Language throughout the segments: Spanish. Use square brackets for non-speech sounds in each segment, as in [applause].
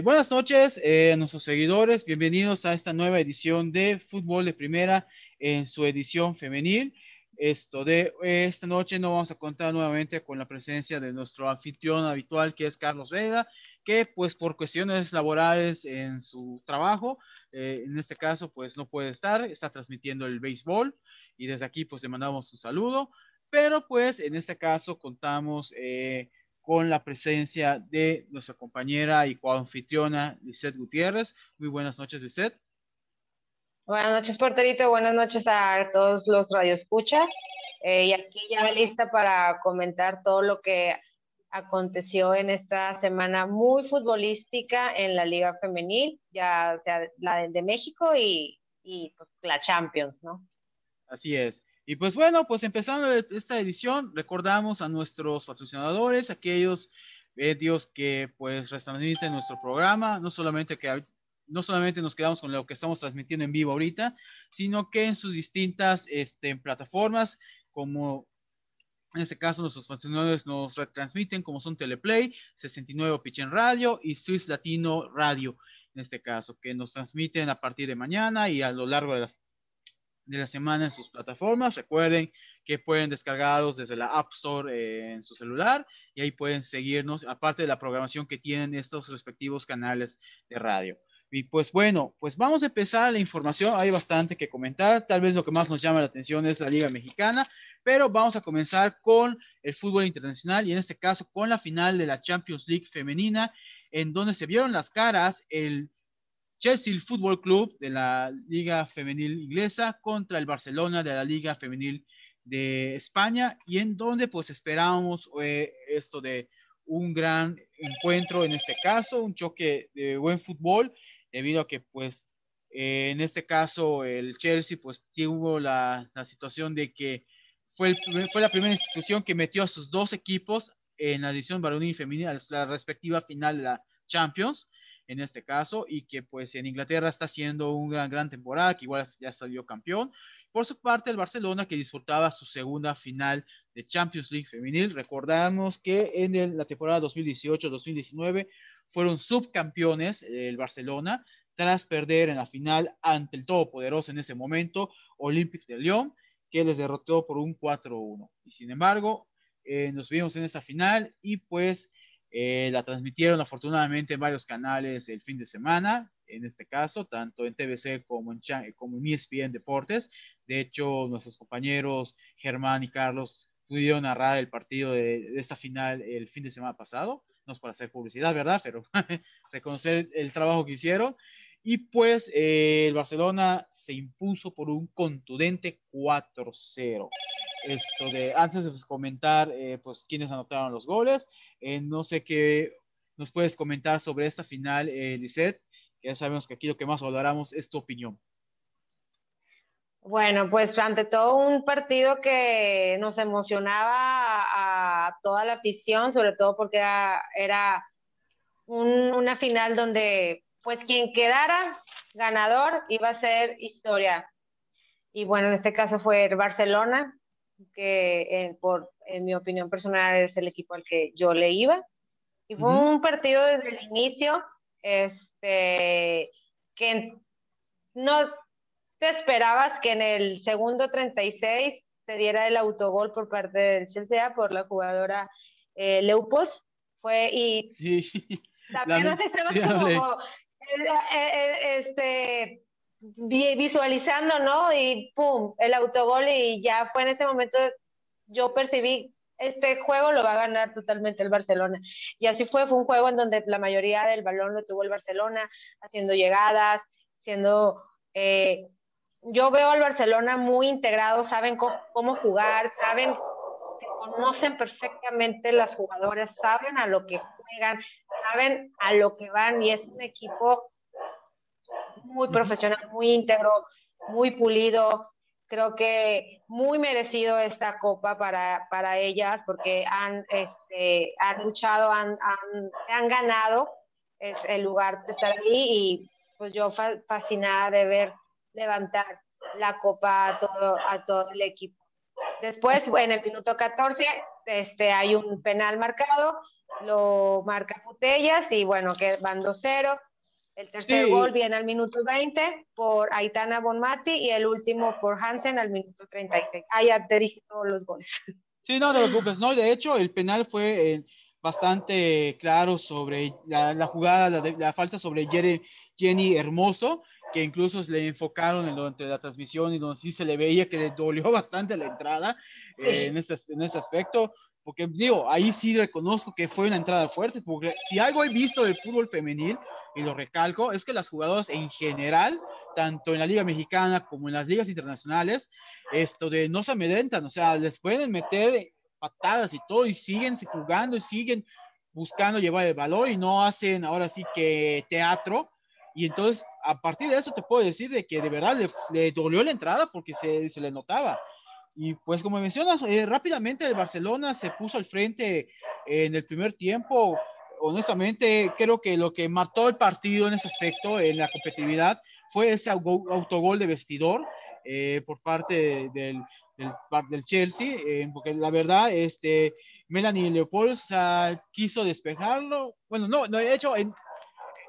Eh, buenas noches eh, a nuestros seguidores, bienvenidos a esta nueva edición de Fútbol de Primera en su edición femenil. Esto de esta noche no vamos a contar nuevamente con la presencia de nuestro anfitrión habitual que es Carlos Vega, que pues por cuestiones laborales en su trabajo, eh, en este caso pues no puede estar, está transmitiendo el béisbol y desde aquí pues le mandamos un saludo, pero pues en este caso contamos con la presencia de nuestra compañera y coanfitriona Lisette Gutiérrez. Muy buenas noches, Lisette. Buenas noches, porterito. Buenas noches a todos los radioescucha. Eh, y aquí ya lista para comentar todo lo que aconteció en esta semana muy futbolística en la Liga Femenil, ya sea la de México y, y pues, la Champions, ¿no? Así es. Y pues bueno, pues empezando esta edición, recordamos a nuestros patrocinadores, aquellos medios que pues retransmiten nuestro programa, no solamente que no solamente nos quedamos con lo que estamos transmitiendo en vivo ahorita, sino que en sus distintas este, plataformas, como en este caso nuestros patrocinadores nos retransmiten, como son Teleplay, 69 Pichen Radio y Swiss Latino Radio, en este caso, que nos transmiten a partir de mañana y a lo largo de las de la semana en sus plataformas. Recuerden que pueden descargarlos desde la App Store eh, en su celular y ahí pueden seguirnos, aparte de la programación que tienen estos respectivos canales de radio. Y pues bueno, pues vamos a empezar la información. Hay bastante que comentar. Tal vez lo que más nos llama la atención es la Liga Mexicana, pero vamos a comenzar con el fútbol internacional y en este caso con la final de la Champions League femenina, en donde se vieron las caras el Chelsea Football Club de la Liga Femenil Inglesa contra el Barcelona de la Liga Femenil de España y en donde pues esperábamos eh, esto de un gran encuentro en este caso, un choque de buen fútbol debido a que pues eh, en este caso el Chelsea pues tuvo la, la situación de que fue, fue la primera institución que metió a sus dos equipos en la edición varonil y femenina, la respectiva final de la Champions en este caso, y que pues en Inglaterra está haciendo una gran, gran temporada, que igual ya salió campeón. Por su parte, el Barcelona, que disputaba su segunda final de Champions League femenil. Recordamos que en la temporada 2018-2019 fueron subcampeones el Barcelona, tras perder en la final ante el todopoderoso en ese momento, Olympique de Lyon, que les derrotó por un 4-1. Y sin embargo, eh, nos vimos en esta final y pues eh, la transmitieron afortunadamente en varios canales el fin de semana, en este caso, tanto en TVC como en, como en ESPN Deportes. De hecho, nuestros compañeros Germán y Carlos pudieron narrar el partido de, esta final el fin de semana pasado. No es para hacer publicidad, ¿verdad? Pero [laughs] reconocer el trabajo que hicieron. Y pues eh, el Barcelona se impuso por un contundente 4-0 esto de, antes de pues, comentar, eh, pues, quiénes anotaron los goles, eh, no sé qué nos puedes comentar sobre esta final, eh, Lisette, ya sabemos que aquí lo que más valoramos es tu opinión. Bueno, pues ante todo un partido que nos emocionaba a, toda la afición, sobre todo porque era, una final donde pues quien quedara ganador iba a ser historia. Y bueno, en este caso fue el Barcelona, que por, en mi opinión personal es el equipo al que yo le iba. Y fue un partido desde el inicio este, que no te esperabas que en el segundo 36 se diera el autogol por parte del Chelsea por la jugadora eh, Leupos. Fue y sí. [laughs] apenas estaba como eh, eh, este visualizando, ¿no? Y pum, el autogol y ya fue en ese momento, yo percibí, este juego lo va a ganar totalmente el Barcelona. Y así fue, fue un juego en donde la mayoría del balón lo tuvo el Barcelona, haciendo llegadas, siendo... Eh, yo veo al Barcelona muy integrado, saben cómo, jugar, saben, se conocen perfectamente las jugadoras, saben a lo que juegan, saben a lo que van y es un equipo muy profesional, muy íntegro, muy pulido. Creo que muy merecido esta copa para, para ellas porque han, este, han luchado, han, han, han ganado es el lugar de estar ahí y pues yo fascinada de ver levantar la copa a todo, a todo el equipo. Después, en el minuto 14, este, hay un penal marcado, lo marca Putellas y bueno, que van 2-0. El tercer gol viene al minuto 20 por Aitana Bonmati y el último por Hansen al minuto 36. Ah, ya te dije todos los goles. [laughs] Sí, no te preocupes, no, de hecho el penal fue eh, bastante claro sobre la, jugada, la, la, falta sobre Jenny Hermoso, que incluso le enfocaron en durante la transmisión y donde sí se le veía que le dolió [laughs] bastante la entrada eh, en, este, en este aspecto, porque digo, ahí sí reconozco que fue una entrada fuerte, porque si algo he visto del fútbol femenil, y lo recalco, es que las jugadoras en general, tanto en la Liga Mexicana como en las ligas internacionales, esto de no se amedrentan, o sea, les pueden meter patadas y todo y siguen jugando y siguen buscando llevar el valor y no hacen ahora sí que teatro. Y entonces, a partir de eso te puedo decir de que de verdad le, dolió la entrada porque se, se, le notaba. Y pues como mencionas, eh, rápidamente el Barcelona se puso al frente en el primer tiempo honestamente, creo que lo que mató el partido en ese aspecto, en la competitividad, fue ese autogol de vestidor eh, por parte del, del, del Chelsea, eh, porque la verdad, este, Melanie Leopold quiso despejarlo. Bueno, no, de hecho, en,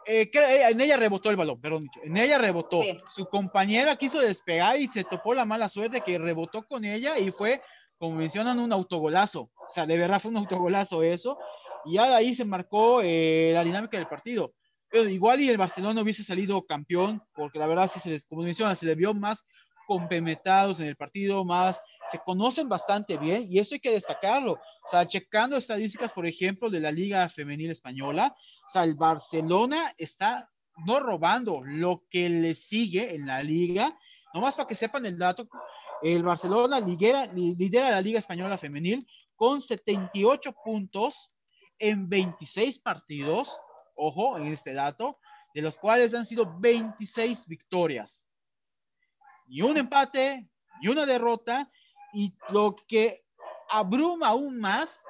eh, en ella rebotó el balón, perdón, en ella rebotó. Su compañera quiso despegar y se topó la mala suerte que rebotó con ella y fue, como mencionan, un autogolazo. O sea, de verdad fue un autogolazo eso y ya de ahí se marcó eh, la dinámica del partido. Pero igual y el Barcelona hubiese salido campeón, porque la verdad, sí se les, como menciona, se le vio más complementados en el partido, más se conocen bastante bien y eso hay que destacarlo. O sea, checando estadísticas, por ejemplo, de la Liga Femenil Española, o sea, el Barcelona está no robando lo que le sigue en la liga. Nomás para que sepan el dato, el Barcelona lidera, lidera la Liga Española Femenil con 78 puntos en 26 partidos, ojo en este dato, de los cuales han sido 26 victorias. Y un empate, y una derrota, y lo que abruma aún más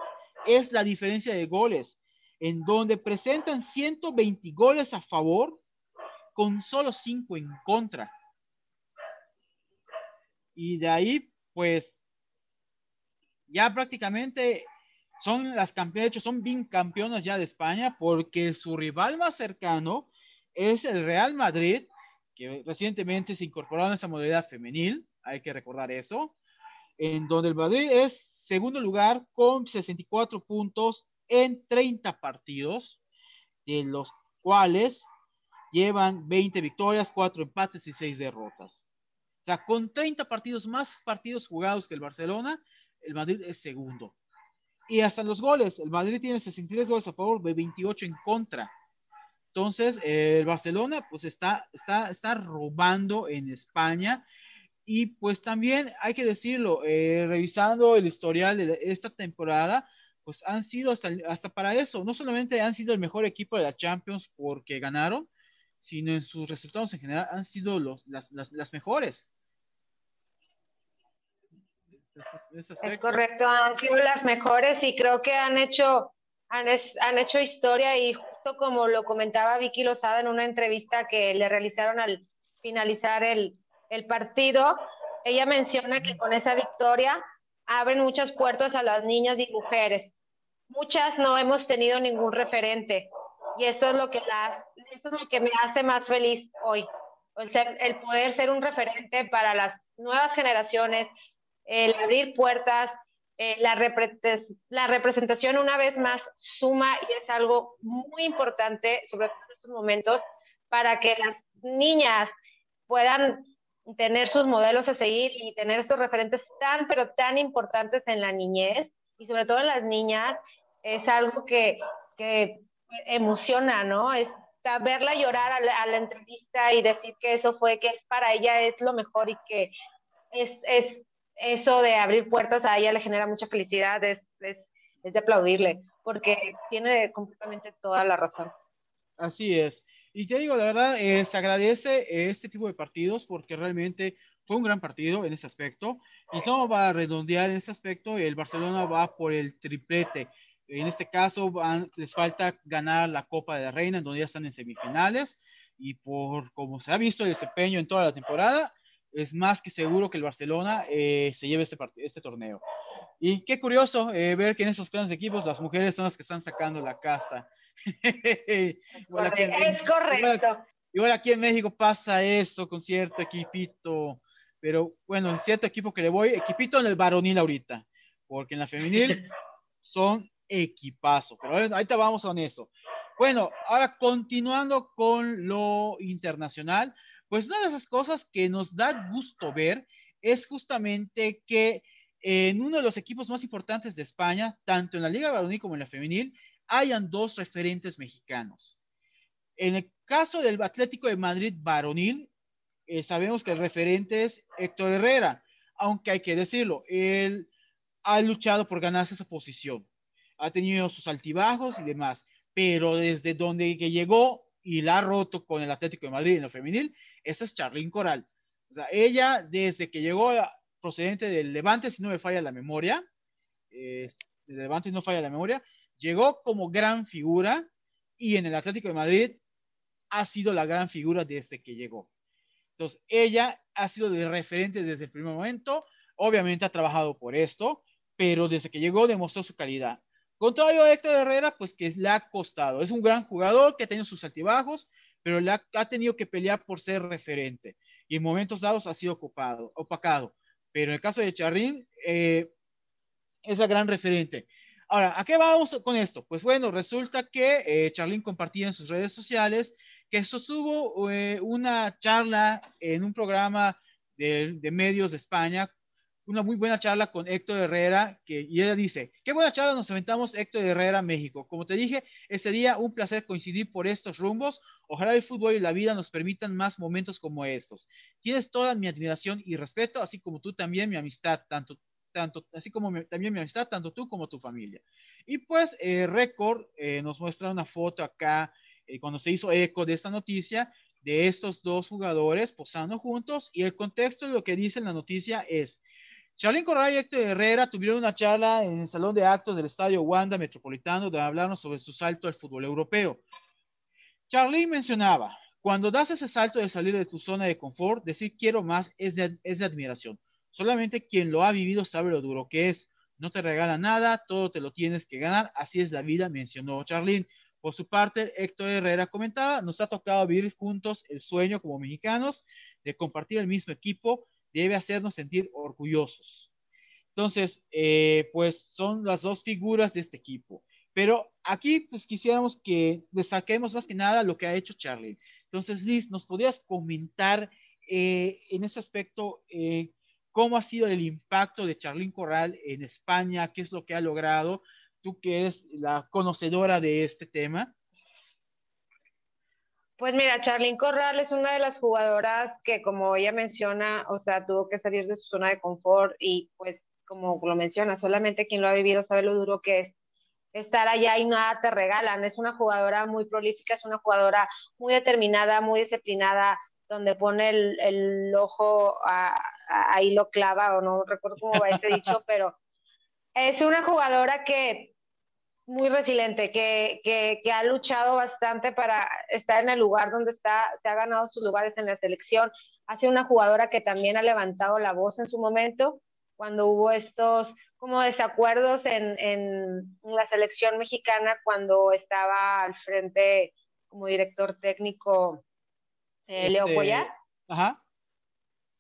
es la diferencia de goles, en donde presentan 120 goles a favor con solo 5 en contra. Y de ahí, pues, ya prácticamente son las campeonas, de hecho, son bien campeonas ya de España porque su rival más cercano es el Real Madrid, que recientemente se incorporó a esa modalidad femenil, hay que recordar eso, en donde el Madrid es segundo lugar con 64 puntos en 30 partidos, de los cuales llevan 20 victorias, 4 empates y 6 derrotas. O sea, con 30 partidos más partidos jugados que el Barcelona, el Madrid es segundo. Y hasta los goles, el Madrid tiene 63 goles a favor, de 28 en contra. Entonces, el Barcelona pues está, está, está robando en España. Y pues también hay que decirlo, eh, revisando el historial de esta temporada, pues han sido hasta, hasta para eso, no solamente han sido el mejor equipo de la Champions porque ganaron, sino en sus resultados en general han sido los, las, las, las mejores. Es correcto, han sido las mejores y creo que han hecho, han, han, hecho historia y justo como lo comentaba Vicky Lozada en una entrevista que le realizaron al finalizar el, el partido, ella menciona que con esa victoria abren muchas puertas a las niñas y mujeres. Muchas no hemos tenido ningún referente y eso es lo que, las, eso es lo que me hace más feliz hoy. El, ser, el poder ser un referente para las nuevas generaciones, el abrir puertas, eh, la, la, representación una vez más suma y es algo muy importante, sobre todo en estos momentos, para que las niñas puedan tener sus modelos a seguir y tener estos referentes tan, pero tan importantes en la niñez y sobre todo en las niñas, es algo que, que emociona, ¿no? Es verla llorar a la, a entrevista y decir que eso fue, que es para ella es lo mejor y que es eso de abrir puertas a ella le genera mucha felicidad, es, es, es de aplaudirle, porque tiene completamente toda la razón. Así es. Y te digo, la verdad, eh, se agradece este tipo de partidos porque realmente fue un gran partido en ese aspecto. Y no va a redondear en ese aspecto, el Barcelona va por el triplete. En este caso les falta ganar la Copa de la Reina, en donde ya están en semifinales. Y por como se ha visto el desempeño en toda la temporada, es más que seguro que el Barcelona eh, se lleve este, este torneo. Y qué curioso eh, ver que en esos grandes equipos las mujeres son las que están sacando la casta. [laughs] es correcto. Igual, aquí en México pasa eso con cierto equipito, pero bueno, en cierto equipo que le voy, equipito en el varonil ahorita, porque en la femenil [laughs] son equipazo. Pero ahorita vamos con eso. Bueno, ahora continuando con lo internacional, pues una de esas cosas que nos da gusto ver es justamente que en uno de los equipos más importantes de España, tanto en la Liga Varonil como en la Femenil, hayan dos referentes mexicanos. En el caso del Atlético de Madrid Varonil, eh, sabemos que el referente es Héctor Herrera, aunque hay que decirlo, él ha luchado por ganarse esa posición, ha tenido sus altibajos y demás, pero desde donde que llegó y la ha roto con el Atlético de Madrid en lo femenil, esa es Charlene Coral. O sea, ella desde que llegó procedente del Levante, si no me falla la memoria, eh, Levante si no falla la memoria, llegó como gran figura y en el Atlético de Madrid ha sido la gran figura desde que llegó. Entonces, ella ha sido de referente desde el primer momento, obviamente ha trabajado por esto, pero desde que llegó demostró su calidad. Contrario a Héctor Herrera, pues que le ha costado. Es un gran jugador que ha tenido sus altibajos, pero le ha, tenido que pelear por ser referente. Y en momentos dados ha sido ocupado, opacado. Pero en el caso de Charrín, eh, es la gran referente. Ahora, ¿a qué vamos con esto? Pues bueno, resulta que eh, Charlín compartía en sus redes sociales que sostuvo eh, una charla en un programa de, de, medios de España una muy buena charla con Héctor Herrera, que, y ella dice, qué buena charla nos aventamos Héctor Herrera, México. Como te dije, ese día un placer coincidir por estos rumbos. Ojalá el fútbol y la vida nos permitan más momentos como estos. Tienes toda mi admiración y respeto, así como tú también mi amistad, tanto, tanto así como también mi amistad, tanto tú como tu familia. Y pues eh, eh, nos muestra una foto acá eh, cuando se hizo eco de esta noticia de estos dos jugadores posando juntos y el contexto de lo que dice en la noticia es Charlín Corral y Héctor Herrera tuvieron una charla en el salón de actos del estadio Wanda Metropolitano donde hablaron sobre su salto al fútbol europeo. Charlín mencionaba, cuando das ese salto de salir de tu zona de confort, decir quiero más es de, es de admiración. Solamente quien lo ha vivido sabe lo duro que es. No te regala nada, todo te lo tienes que ganar. Así es la vida, mencionó Charlín. Por su parte, Héctor Herrera comentaba, nos ha tocado vivir juntos el sueño como mexicanos de compartir el mismo equipo debe hacernos sentir orgullosos. Entonces, eh, pues son las dos figuras de este equipo. Pero aquí, pues quisiéramos que destaquemos más que nada lo que ha hecho Charlie. Entonces, Liz, ¿nos podrías comentar eh, en ese aspecto eh, cómo ha sido el impacto de Charlín Corral en España? ¿Qué es lo que ha logrado? Tú que eres la conocedora de este tema. Pues mira, Charlene Corral es una de las jugadoras que, como ella menciona, o sea, tuvo que salir de su zona de confort y pues, como lo menciona, solamente quien lo ha vivido sabe lo duro que es estar allá y nada te regalan. Es una jugadora muy prolífica, es una jugadora muy determinada, muy disciplinada, donde pone el, ojo, ahí lo clava, o no recuerdo cómo va ese dicho, [laughs] pero es una jugadora que muy resiliente, que, que, ha luchado bastante para estar en el lugar donde está, se ha ganado sus lugares en la selección. Ha sido una jugadora que también ha levantado la voz en su momento cuando hubo estos como desacuerdos en, en la selección mexicana cuando estaba al frente como director técnico eh, Leo este, Ajá.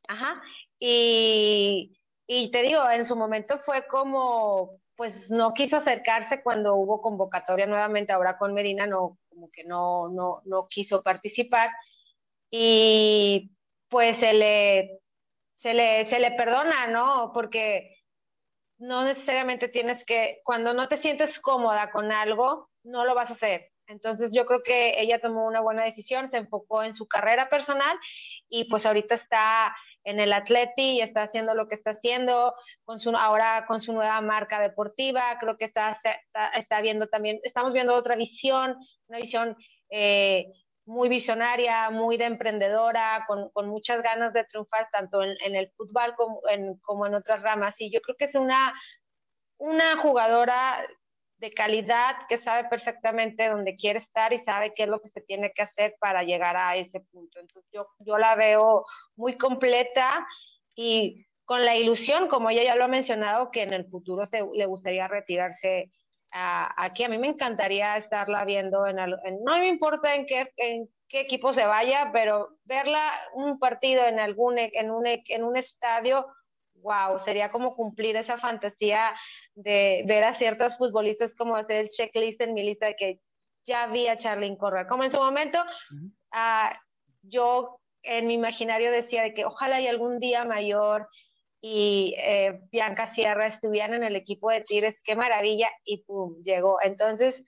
Ajá. Y, y te digo, en su momento fue como pues no quiso acercarse cuando hubo convocatoria nuevamente, ahora con Medina no, como que no, no, no quiso participar y pues se le, se le, se le perdona, ¿no? Porque no necesariamente tienes que, cuando no te sientes cómoda con algo, no lo vas a hacer. Entonces yo creo que ella tomó una buena decisión, se enfocó en su carrera personal y pues ahorita está en el Atleti y está haciendo lo que está haciendo con su, ahora con su nueva marca deportiva. Creo que está, está, viendo también, estamos viendo otra visión, una visión eh, muy visionaria, muy de emprendedora, con, con, muchas ganas de triunfar tanto en, en el fútbol como en, como en otras ramas. Y yo creo que es una, una jugadora de calidad, que sabe perfectamente dónde quiere estar y sabe qué es lo que se tiene que hacer para llegar a ese punto. Entonces yo, yo la veo muy completa y con la ilusión, como ella ya lo ha mencionado, que en el futuro se, le gustaría retirarse aquí. A mí me encantaría estarla viendo, en, no me importa en qué, en qué equipo se vaya, pero verla un partido en, algún, en, un, en un estadio wow, sería como cumplir esa fantasía de ver a ciertos futbolistas como hacer el checklist en mi lista de que ya vi a Charlene correr. Como en su momento, ah, yo en mi imaginario decía de que ojalá y algún día mayor y eh, Bianca Sierra estuvieran en el equipo de Tigres, qué maravilla, y pum, llegó. Entonces,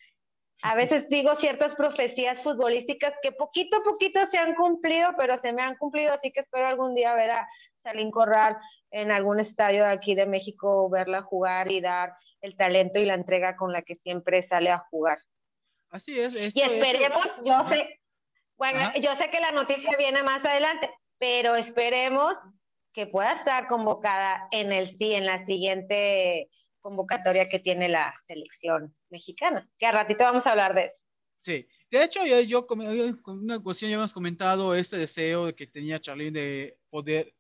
a veces digo ciertas profecías futbolísticas que poquito a poquito se han cumplido, pero se me han cumplido, así que espero algún día ver a Charlene Corral en algún estadio de aquí de México, verla jugar y dar el talento y la entrega con la que siempre sale a jugar. Así es. y esperemos, yo sé, bueno, yo sé que la noticia viene más adelante, pero esperemos que pueda estar convocada en el sí, en la siguiente convocatoria que tiene la selección mexicana, que a ratito vamos a hablar de eso. Sí, de hecho, yo, yo con una ocasión ya hemos comentado este deseo de que tenía Charlene de poder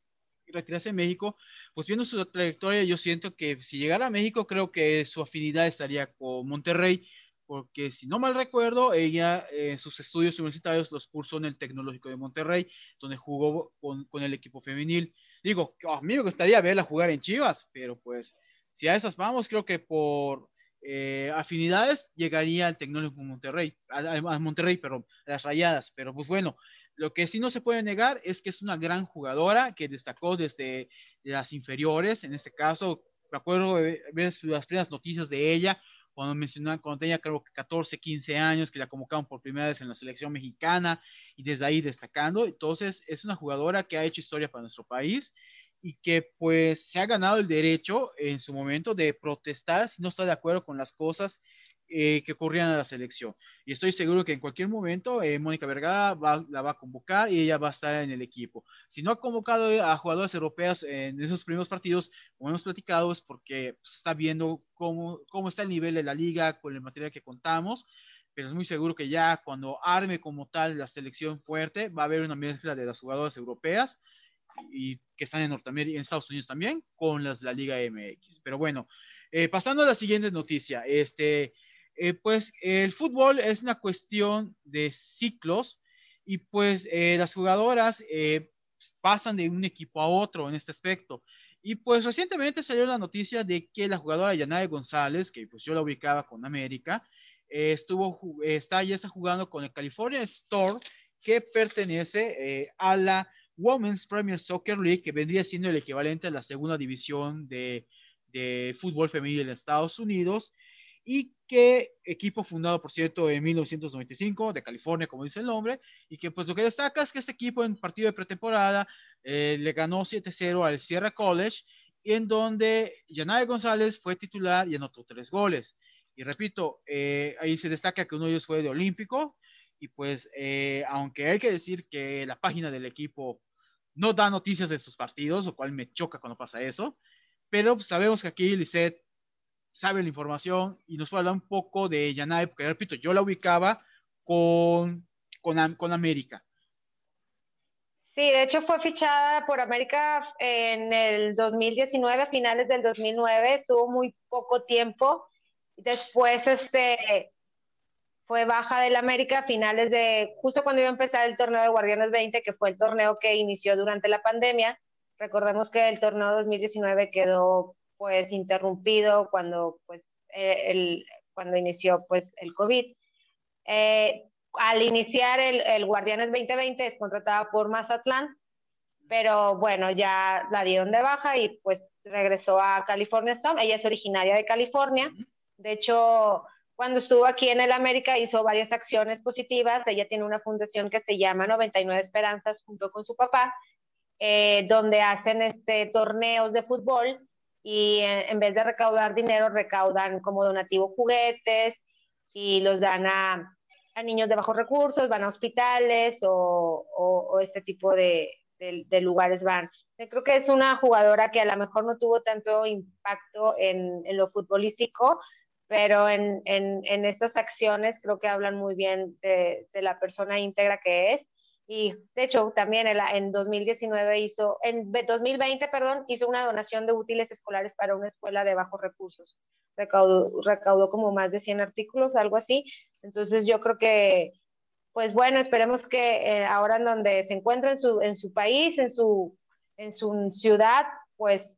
retirarse en México, pues viendo su trayectoria, yo siento que si llegara a México, creo que su afinidad estaría con Monterrey, porque si no mal recuerdo, ella eh, sus estudios universitarios los cursó en el Tecnológico de Monterrey, donde jugó con, con el equipo femenil. Digo, a mí me gustaría verla jugar en Chivas, pero pues si a esas vamos, creo que por eh, afinidades llegaría al Tecnológico de Monterrey, a, a Monterrey, pero a las rayadas, pero pues bueno, lo que sí no se puede negar es que es una gran jugadora que destacó desde las inferiores. En este caso, me acuerdo de ver las primeras noticias de ella cuando mencionaban, cuando tenía creo que 14, 15 años, que la convocaron por primera vez en la selección mexicana y desde ahí destacando. Entonces, es una jugadora que ha hecho historia para nuestro país y que pues se ha ganado el derecho en su momento de protestar si no está de acuerdo con las cosas eh, que ocurrían en la selección. Y estoy seguro que en cualquier momento eh, Mónica Vergara la va a convocar y ella va a estar en el equipo. Si no ha convocado a jugadoras europeas en esos primeros partidos, como hemos platicado, es porque pues, está viendo cómo, cómo está el nivel de la liga con el material que contamos pero es muy seguro que ya cuando arme como tal la selección fuerte, va a haber una mezcla de las jugadoras europeas y que están en Norteamérica, en Estados Unidos también, con las la Liga MX. Pero bueno, eh, pasando a la siguiente noticia, este, eh, pues el fútbol es una cuestión de ciclos y pues eh, las jugadoras eh, pasan de un equipo a otro en este aspecto. Y pues recientemente salió la noticia de que la jugadora Yanae González, que pues yo la ubicaba con América, estuvo, está, ya está jugando con el California Store, que pertenece a la Women's Premier Soccer League, que vendría siendo el equivalente a la segunda división de, de fútbol femenil en Estados Unidos y que equipo fundado, por cierto, en 1995 de California, como dice el nombre, y que pues lo que destaca es que este equipo en partido de pretemporada eh, le ganó 7-0 al Sierra College, en donde Yanay González fue titular y anotó tres goles. Y repito, eh, ahí se destaca que uno de ellos fue de Olímpico, y pues eh, aunque hay que decir que la página del equipo no da noticias de sus partidos, lo cual me choca cuando pasa eso, pero pues, sabemos que aquí Lisette sabe la información y nos puede hablar un poco de Yanai, porque repito, yo la ubicaba con, con, con América. Sí, de hecho fue fichada por América en el 2019, a finales del 2009, estuvo muy poco tiempo. Después este, fue baja del América a finales de, justo cuando iba a empezar el torneo de Guardianes 20, que fue el torneo que inició durante la pandemia. Recordemos que el torneo 2019 quedó pues interrumpido cuando pues eh, el, cuando inició pues el COVID. Eh, al iniciar el, el, Guardianes 2020 es contratada por Mazatlán, pero bueno, ya la dieron de baja y pues regresó a California Stone. Ella es originaria de California. De hecho, cuando estuvo aquí en el América hizo varias acciones positivas. Ella tiene una fundación que se llama 99 Esperanzas junto con su papá, eh, donde hacen este, torneos de fútbol y en vez de recaudar dinero, recaudan como donativo juguetes y los dan a, a niños de bajos recursos, van a hospitales o, o, este tipo de, de, lugares van. Yo creo que es una jugadora que a lo mejor no tuvo tanto impacto en, en lo futbolístico, pero en, en, estas acciones creo que hablan muy bien de, de, la persona íntegra que es. Y de hecho, también en, en 2019 hizo, en 2020, perdón, hizo una donación de útiles escolares para una escuela de bajos recursos. Recaudó, recaudó como más de 100 artículos, algo así. Entonces yo creo que, pues bueno, esperemos que eh, ahora en donde se encuentra en su, en su país, en su, en su ciudad, pues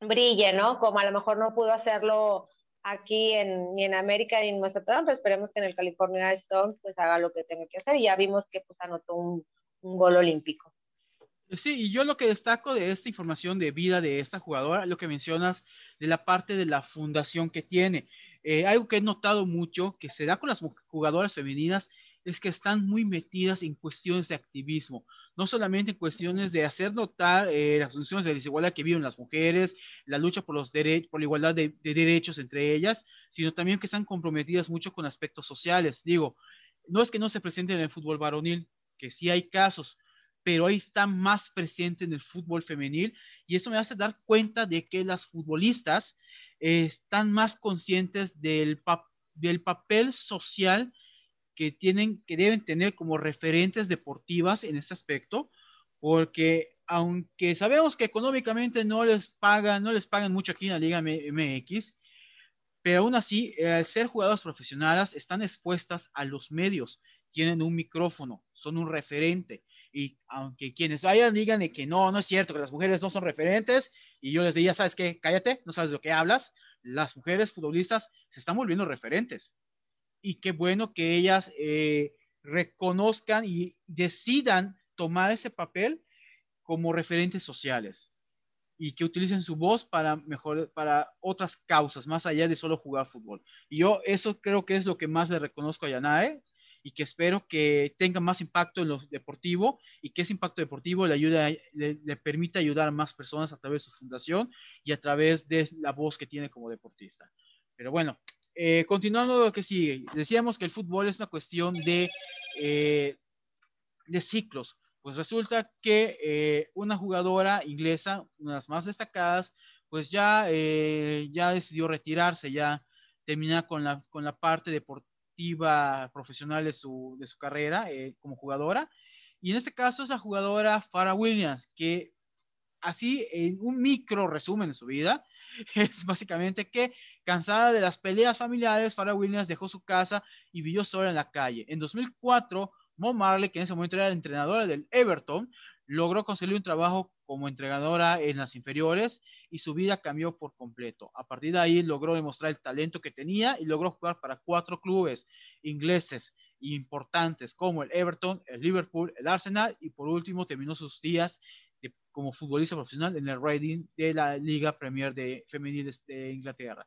brille, ¿no? Como a lo mejor no pudo hacerlo aquí en, ni en América ni en Mazatlán, pero esperemos que en el California Stone pues haga lo que tenga que hacer y ya vimos que pues anotó un, un gol olímpico. Sí, y yo lo que destaco de esta información de vida de esta jugadora, lo que mencionas de la parte de la fundación que tiene. Eh, algo que he notado mucho que se da con las jugadoras femeninas es que están muy metidas en cuestiones de activismo, no solamente en cuestiones de hacer notar eh, las funciones de desigualdad que viven las mujeres, la lucha por, los derechos, por la igualdad de, derechos entre ellas, sino también que están comprometidas mucho con aspectos sociales. Digo, no es que no se presenten en el fútbol varonil, que sí hay casos, pero ahí está más presente en el fútbol femenil y eso me hace dar cuenta de que las futbolistas eh, están más conscientes del papel social que tienen, que deben tener como referentes deportivas en este aspecto, porque aunque sabemos que económicamente no les pagan, no les pagan mucho aquí en la Liga MX, pero aún así, al ser jugadoras profesionales, están expuestas a los medios, tienen un micrófono, son un referente. Y aunque quienes vayan digan que no, no es cierto, que las mujeres no son referentes, y yo les diría, ¿sabes qué? Cállate, no sabes de lo que hablas. Las mujeres futbolistas se están volviendo referentes y qué bueno que ellas eh, reconozcan y decidan tomar ese papel como referentes sociales y que utilicen su voz para mejor para otras causas más allá de solo jugar fútbol. Y yo eso creo que es lo que más le reconozco a Yanae y que espero que tenga más impacto en lo deportivo y que ese impacto deportivo le ayude le, le, permita ayudar a más personas a través de su fundación y a través de la voz que tiene como deportista. Pero bueno, eh, continuando lo que sigue, decíamos que el fútbol es una cuestión de, eh, de ciclos. Pues resulta que eh, una jugadora inglesa, una de las más destacadas, pues ya, ya decidió retirarse, ya terminar con la, con la parte deportiva profesional de su, de su carrera como jugadora. Y en este caso es la jugadora Farah Williams, que así en un micro resumen de su vida, [laughs] es básicamente que, cansada de las peleas familiares, Farah Williams dejó su casa y vivió sola en la calle. En 2004, Mo Marley, que en ese momento era la entrenadora del Everton, logró conseguir un trabajo como entrenadora en las inferiores y su vida cambió por completo. A partir de ahí logró demostrar el talento que tenía y logró jugar para cuatro clubes ingleses importantes como el Everton, el Liverpool, el Arsenal y por último terminó sus días como futbolista profesional en el Reading de la Liga Premier de Femenil de Inglaterra.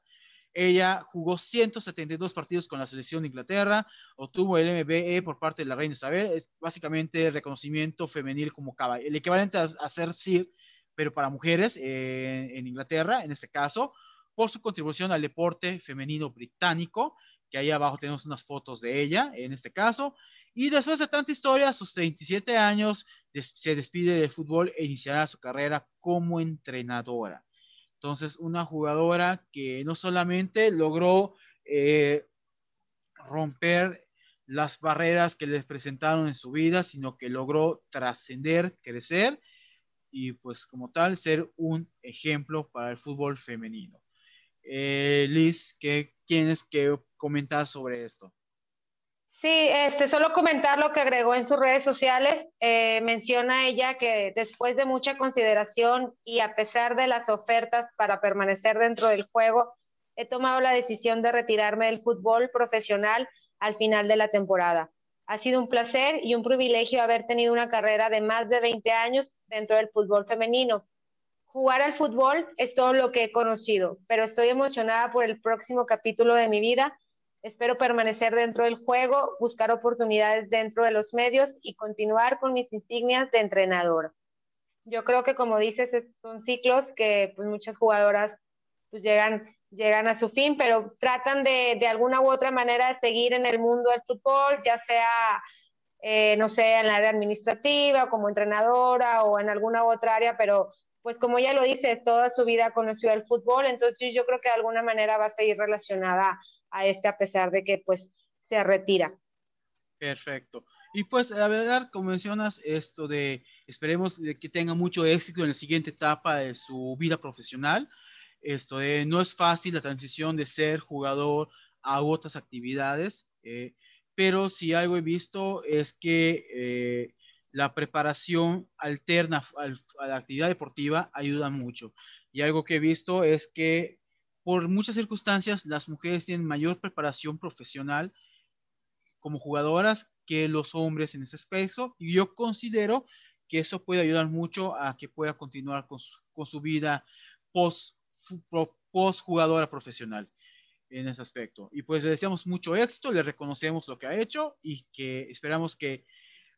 Ella jugó 172 partidos con la selección de Inglaterra, obtuvo el MBE por parte de la reina Isabel, es básicamente el reconocimiento femenil como el equivalente a, ser SIR, pero para mujeres eh, en Inglaterra, en este caso, por su contribución al deporte femenino británico, que ahí abajo tenemos unas fotos de ella, en este caso, y después de tanta historia, a sus 37 años, se despide del fútbol e iniciará su carrera como entrenadora. Entonces, una jugadora que no solamente logró eh, romper las barreras que les presentaron en su vida, sino que logró trascender, crecer y pues como tal ser un ejemplo para el fútbol femenino. Eh, Liz, ¿qué tienes que comentar sobre esto? Sí, este, solo comentar lo que agregó en sus redes sociales. Eh, menciona ella que después de mucha consideración y a pesar de las ofertas para permanecer dentro del juego, he tomado la decisión de retirarme del fútbol profesional al final de la temporada. Ha sido un placer y un privilegio haber tenido una carrera de más de 20 años dentro del fútbol femenino. Jugar al fútbol es todo lo que he conocido, pero estoy emocionada por el próximo capítulo de mi vida Espero permanecer dentro del juego, buscar oportunidades dentro de los medios y continuar con mis insignias de entrenador. Yo creo que como dices, son ciclos que pues, muchas jugadoras pues, llegan, llegan a su fin, pero tratan de, de alguna u otra manera de seguir en el mundo del fútbol, ya sea, eh, no sé, en la área administrativa, como entrenadora o en alguna otra área, pero pues como ella lo dice, toda su vida conoció el fútbol, entonces yo creo que de alguna manera va a seguir relacionada a este a pesar de que pues se retira. Perfecto. Y pues la verdad, como mencionas, esto de esperemos que tenga mucho éxito en la siguiente etapa de su vida profesional. Esto de no es fácil la transición de ser jugador a otras actividades, eh, pero si algo he visto es que eh, la preparación alterna a la actividad deportiva ayuda mucho. Y algo que he visto es que por muchas circunstancias las mujeres tienen mayor preparación profesional como jugadoras que los hombres en ese aspecto y yo considero que eso puede ayudar mucho a que pueda continuar con su, vida post, post jugadora profesional en ese aspecto. Y pues le deseamos mucho éxito, le reconocemos lo que ha hecho y que esperamos que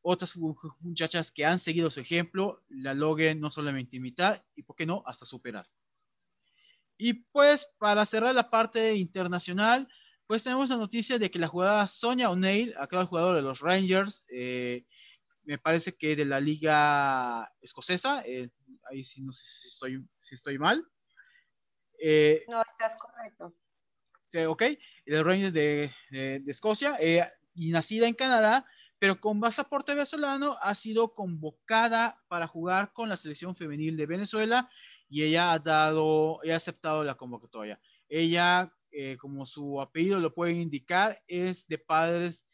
otras muchachas que han seguido su ejemplo la logren no solamente imitar y, ¿por qué no?, hasta superar. Y pues para cerrar la parte internacional, pues tenemos la noticia de que la jugadora Sonia O'Neill, actual jugadora de los Rangers, eh, me parece que de la liga escocesa, eh, ahí sí no sé si estoy, si estoy mal. Eh, no, estás correcto. Sí, ok, de los Rangers de, de, de Escocia, y nacida en Canadá, pero con pasaporte venezolano ha sido convocada para jugar con la selección femenil de Venezuela y ella ha dado, ha aceptado la convocatoria. Ella, eh, como su apellido lo puede indicar, es de padres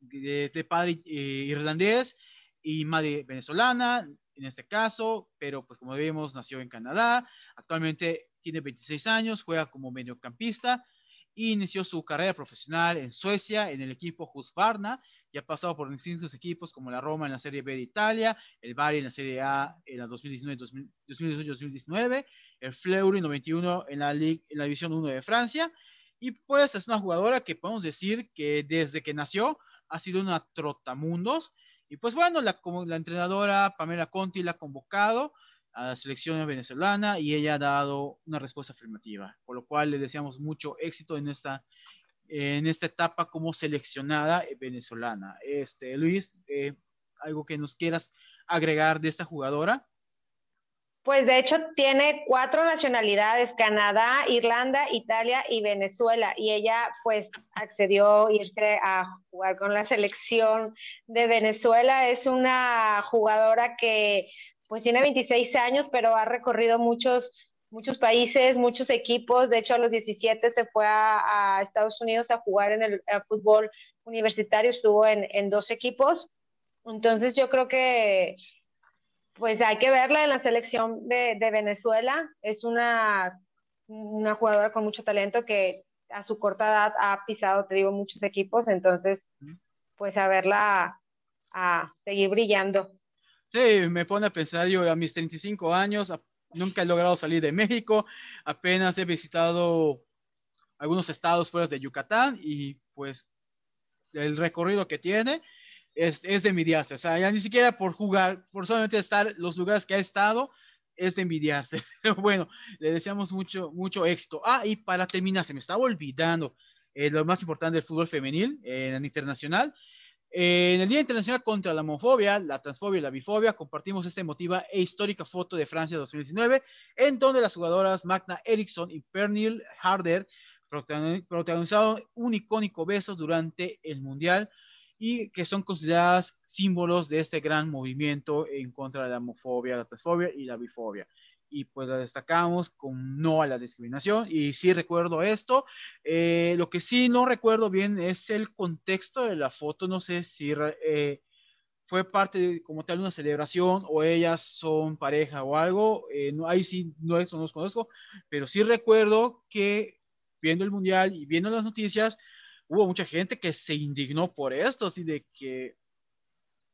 de, padre eh, irlandés y madre venezolana, en este caso, pero pues como vemos nació en Canadá, actualmente tiene 26 años, juega como mediocampista inició su carrera profesional en Suecia en el equipo Husqvarna y ha pasado por distintos equipos como la Roma en la Serie B de Italia, el Bari en la Serie A en la 2018-2019, el Fleury 91 en la, Ligue, en la División 1 de Francia. Y pues es una jugadora que podemos decir que desde que nació ha sido una trotamundos. Y pues bueno, la, como la entrenadora Pamela Conti la ha convocado a la selección venezolana y ella ha dado una respuesta afirmativa, por lo cual le deseamos mucho éxito en esta, en esta etapa como seleccionada venezolana. Este, Luis, eh, ¿algo que nos quieras agregar de esta jugadora? Pues de hecho tiene cuatro nacionalidades, Canadá, Irlanda, Italia y Venezuela. Y ella pues accedió a irse a jugar con la selección de Venezuela. Es una jugadora que pues tiene 26 años, pero ha recorrido muchos, muchos países, muchos equipos. De hecho, a los 17 se fue a, Estados Unidos a jugar en el fútbol universitario, estuvo en, en, dos equipos. Entonces, yo creo que pues hay que verla en la selección de, de Venezuela. Es una, una jugadora con mucho talento que a su corta edad ha pisado, te digo, muchos equipos. Entonces, pues a verla a seguir brillando. Sí, me pone a pensar yo a mis 35 años, nunca he logrado salir de México, apenas he visitado algunos estados fuera de Yucatán y pues el recorrido que tiene es, es de envidiarse. O sea, ya ni siquiera por jugar, por solamente estar los lugares que ha estado, es de envidiarse. [laughs] Pero bueno, le deseamos mucho, mucho éxito. Ah, y para terminar, se me estaba olvidando eh, lo más importante del fútbol femenil eh, en internacional. Eh, en el Día Internacional contra la Homofobia, la Transfobia y la Bifobia, compartimos esta emotiva e histórica foto de Francia 2019, en donde las jugadoras Magna Eriksson y Pernil Harder protagonizaron un icónico beso durante el Mundial y que son consideradas símbolos de este gran movimiento en contra de la homofobia, la transfobia y la bifobia y pues la destacamos con no a la discriminación y sí recuerdo esto. Eh, lo que sí no recuerdo bien es el contexto de la foto, no sé si eh, fue parte de, como tal una celebración o ellas son pareja o algo, eh, ahí sí no, eso no los conozco, pero sí recuerdo que viendo el mundial y viendo las noticias, hubo mucha gente que se indignó por esto, así de que,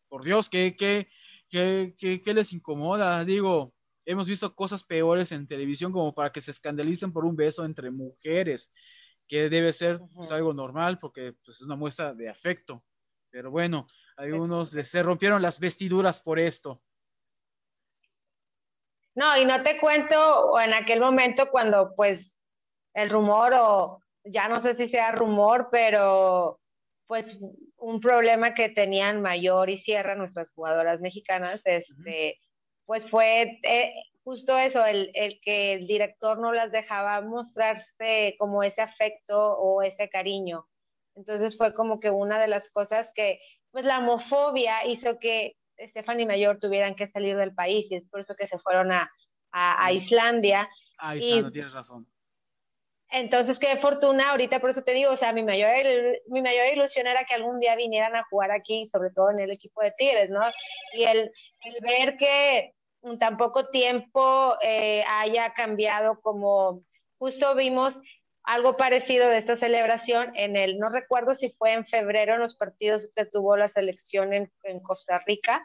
por Dios, ¿qué, qué, qué, qué, qué les incomoda? Digo, hemos visto cosas peores en televisión como para que se escandalicen por un beso entre mujeres, que debe ser pues, algo normal porque pues, es una muestra de afecto. Pero bueno, algunos se rompieron las vestiduras por esto. No, y no te cuento en aquel momento cuando pues el rumor o ya no sé si sea rumor, pero pues un problema que tenían Mayor y Sierra, nuestras jugadoras mexicanas, este, pues fue eh, justo eso, el, el, que el director no las dejaba mostrarse como ese afecto o ese cariño. Entonces fue como que una de las cosas que, pues la homofobia hizo que Stephanie Mayor tuvieran que salir del país y es por eso que se fueron a, a, a Islandia. Ah, Islandia, tienes razón. Entonces, qué fortuna, ahorita por eso te digo, o sea, mi mayor, mi mayor ilusión era que algún día vinieran a jugar aquí, sobre todo en el equipo de Tigres, ¿no? Y el, el ver que en tan poco tiempo eh, haya cambiado como justo vimos algo parecido de esta celebración en el, no recuerdo si fue en febrero en los partidos que tuvo la selección en, en Costa Rica,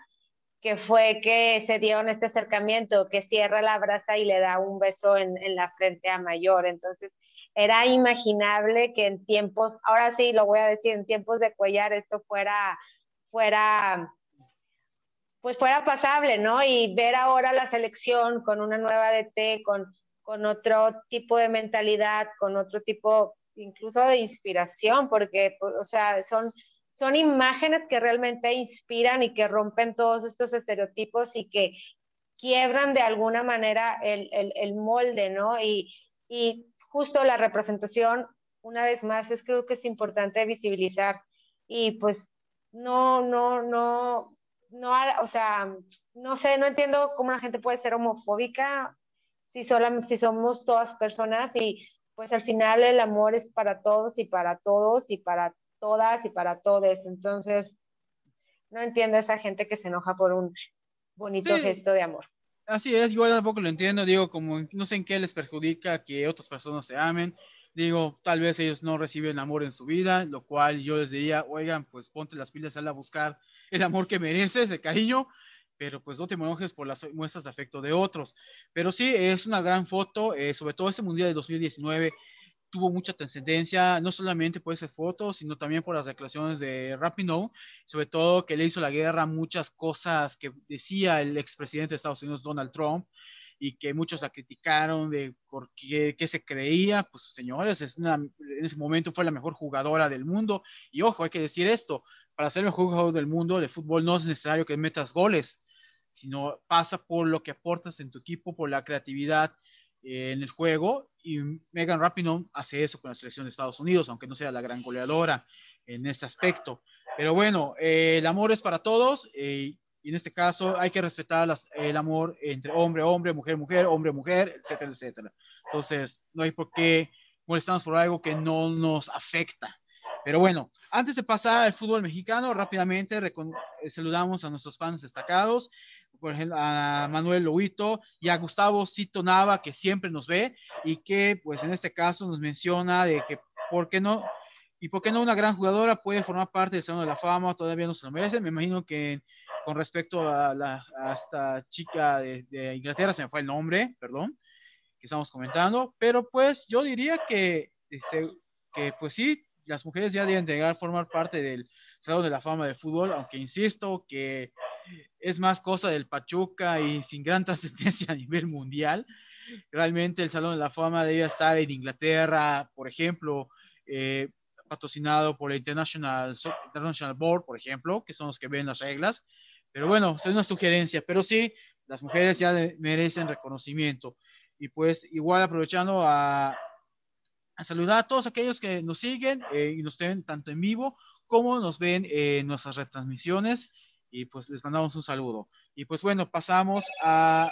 que fue que se dieron este acercamiento, que cierra la brasa y le da un beso en, en la frente a Mayor. Entonces, era imaginable que en tiempos, ahora sí lo voy a decir, en tiempos de Cuellar esto fuera, fuera, pues fuera pasable, ¿no? Y ver ahora la selección con una nueva DT, con, con otro tipo de mentalidad, con otro tipo incluso de inspiración, porque, pues, o sea, son, son imágenes que realmente inspiran y que rompen todos estos estereotipos y que quiebran de alguna manera el, el, el molde, ¿no? Y, y justo la representación, una vez más, es creo que es importante visibilizar y pues no, no, no, no, o sea, no sé, no entiendo cómo la gente puede ser homofóbica si, solamente, si somos todas personas y pues al final el amor es para todos y para todos y para todas y para todos. Entonces, no entiendo a esa gente que se enoja por un bonito sí. gesto de amor. Así es, igual tampoco lo entiendo, digo, como no sé en qué les perjudica que otras personas se amen, digo, tal vez ellos no reciben amor en su vida, lo cual yo les diría, oigan, pues ponte las pilas, sal a buscar el amor que mereces, el cariño, pero pues no te enojes por las muestras de afecto de otros. Pero sí, es una gran foto, eh, sobre todo este Mundial de 2019 tuvo mucha trascendencia, no solamente por esa foto, sino también por las declaraciones de Rapinoe, sobre todo que le hizo la guerra muchas cosas que decía el expresidente de Estados Unidos, Donald Trump, y que muchos la criticaron de por qué, qué se creía, pues señores, es en ese momento fue la mejor jugadora del mundo, y ojo, hay que decir esto, para ser el mejor jugador del mundo de fútbol no es necesario que metas goles, sino pasa por lo que aportas en tu equipo, por la creatividad, en el juego y Megan Rapinoe hace eso con la selección de Estados Unidos, aunque no sea la gran goleadora en ese aspecto. Pero bueno, eh, el amor es para todos eh, y en este caso hay que respetar las, el amor entre hombre, hombre, mujer, mujer, hombre, mujer, etcétera, etcétera. Entonces, no hay por qué molestarnos por algo que no nos afecta. Pero bueno, antes de pasar al fútbol mexicano, rápidamente eh, saludamos a nuestros fans destacados por ejemplo, a Manuel Loito y a Gustavo Cito Nava, que siempre nos ve y que, pues en este caso, nos menciona de que, ¿por qué no? Y por qué no una gran jugadora puede formar parte del Salón de la Fama, todavía no se lo merece. Me imagino que con respecto a, la, a esta chica de, de, Inglaterra, se me fue el nombre, perdón, que estamos comentando, pero pues yo diría que, este, que pues sí, las mujeres ya deben a formar parte del Salón de la Fama del Fútbol, aunque insisto que es más cosa del Pachuca y sin gran [laughs] trascendencia a nivel mundial. Realmente el Salón de la Fama debe estar en Inglaterra, por ejemplo, eh, patrocinado por el International, International Board, por ejemplo, que son los que ven las reglas. Pero bueno, es una sugerencia, pero sí, las mujeres ya merecen reconocimiento. Y pues igual aprovechando a, a saludar a todos aquellos que nos siguen eh, y nos ven tanto en vivo como nos ven en nuestras retransmisiones y pues les mandamos un saludo. Y pues bueno, pasamos a,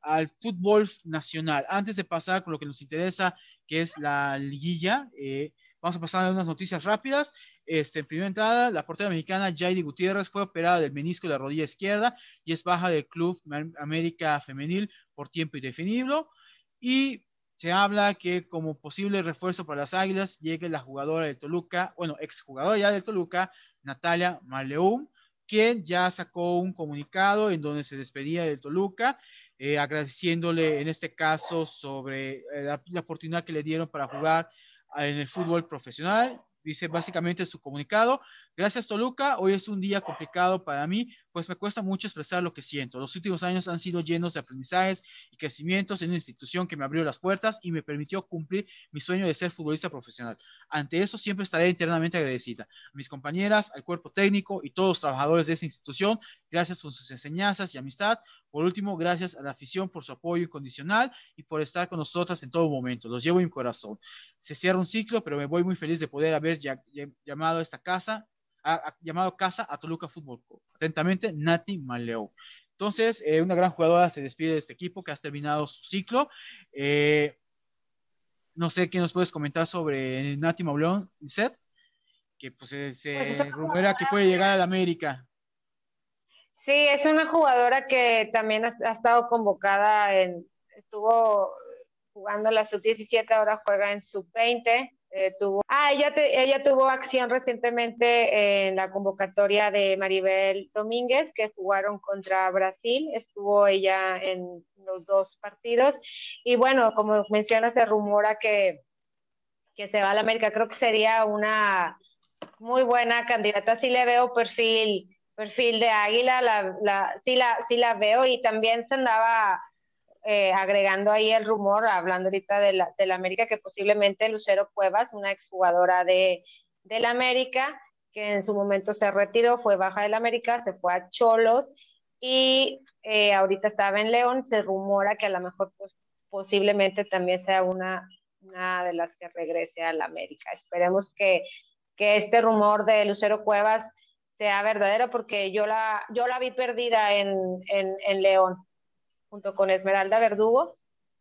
al fútbol nacional. Antes de pasar con lo que nos interesa, que es la liguilla, eh, vamos a pasar a unas noticias rápidas. Este, en primera entrada, la portera mexicana Jairi Gutiérrez fue operada del menisco de la rodilla izquierda y es baja del Club América Femenil por tiempo indefinido. Y se habla que como posible refuerzo para las Águilas llegue la jugadora del Toluca, bueno, exjugadora ya del Toluca, Natalia Maleum, quien ya sacó un comunicado en donde se despedía del Toluca, eh, agradeciéndole en este caso sobre eh, la, la, oportunidad que le dieron para jugar en el fútbol profesional dice básicamente su comunicado, gracias Toluca, hoy es un día complicado para mí, pues me cuesta mucho expresar lo que siento. Los últimos años han sido llenos de aprendizajes y crecimientos en una institución que me abrió las puertas y me permitió cumplir mi sueño de ser futbolista profesional. Ante eso siempre estaré internamente agradecida a mis compañeras, al cuerpo técnico y todos los trabajadores de esta institución Gracias por sus enseñanzas y amistad. Por último, gracias a la afición por su apoyo incondicional y por estar con nosotras en todo momento. Los llevo en mi corazón. Se cierra un ciclo, pero me voy muy feliz de poder haber llamado a esta casa, llamado casa a Toluca Fútbol Atentamente, Nati Maleo. Entonces, eh, una gran jugadora se despide de este equipo que ha terminado su ciclo. Eh, no sé qué nos puedes comentar sobre Nati Mauleón, Seth, que pues se, pues rumora que puede llegar a la América. Sí, es una jugadora que también ha, estado convocada en, estuvo jugando la sub-17, ahora juega en sub-20. Eh, tuvo, ah, ella, ella tuvo acción recientemente en la convocatoria de Maribel Domínguez, que jugaron contra Brasil. Estuvo ella en los dos partidos. Y bueno, como mencionas, se rumora que, que se va a la América. Creo que sería una muy buena candidata. Sí le veo perfil, perfil de águila, la, la, sí, la, sí la veo. Y también se andaba eh, agregando ahí el rumor, hablando ahorita de la, de América, que posiblemente Lucero Cuevas, una exjugadora de, de la América, que en su momento se retiró, fue baja del América, se fue a Cholos y eh, ahorita estaba en León, se rumora que a lo mejor pues, posiblemente también sea una, una de las que regrese a la América. Esperemos que, que este rumor de Lucero Cuevas sea verdadero porque yo la, yo la vi perdida en, en, en León junto con Esmeralda Verdugo.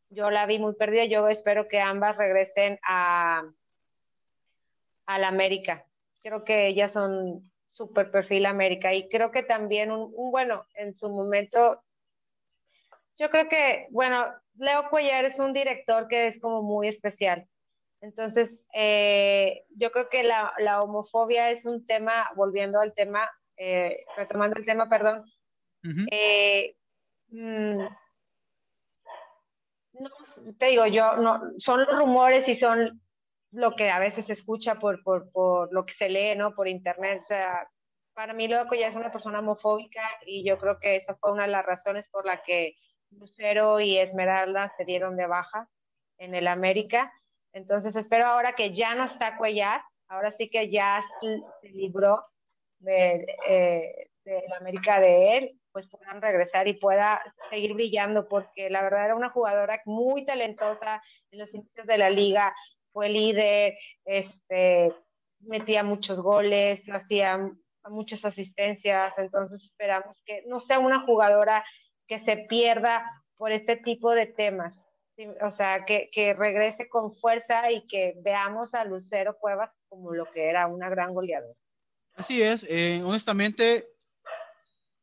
Yo la vi muy perdida, yo espero que ambas regresen a, la América. Creo que ellas son super perfil América y creo que también un, bueno, en su momento, yo creo que, bueno, Leo Cuellar es un director que es como muy especial. Entonces, eh, yo creo que la, la, homofobia es un tema, volviendo al tema, eh, retomando el tema, perdón, Mm, no, te digo yo, no, son los rumores y son lo que a veces se escucha por, por, por lo que se lee, ¿no? Por internet. O sea, para mí Loco ya es una persona homofóbica y yo creo que esa fue una de las razones por la que Lucero y Esmeralda se dieron de baja en el América. Entonces espero ahora que ya no está Cuellar, ahora sí que ya se libró de, eh, de la América de él pues puedan regresar y pueda seguir brillando, porque la verdad era una jugadora muy talentosa en los inicios de la liga, fue líder, este, metía muchos goles, hacía muchas asistencias, entonces esperamos que no sea una jugadora que se pierda por este tipo de temas, o sea, que, que regrese con fuerza y que veamos a Lucero Cuevas como lo que era una gran goleadora. Así es, eh, honestamente,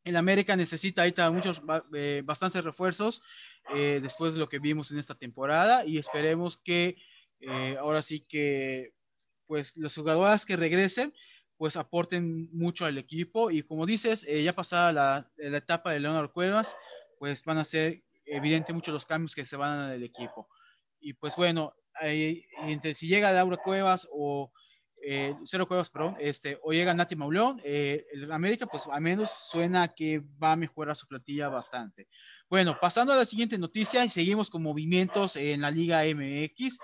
el América necesita ahorita muchos, eh, bastantes refuerzos eh, después de lo que vimos en esta temporada y esperemos que eh, ahora sí que pues las jugadoras que regresen pues aporten mucho al equipo y como dices, ya pasada la, la, etapa de Leonardo Cuevas, pues van a ser evidente muchos los cambios que se van a en el equipo. Y pues bueno, entre si llega Laura Cuevas o eh, Cero Cuevas, perdón, este, o llega Nati Mauleón, eh, el América, pues al menos suena que va a mejorar su plantilla bastante. Bueno, pasando a la siguiente noticia, y seguimos con movimientos en la Liga MX.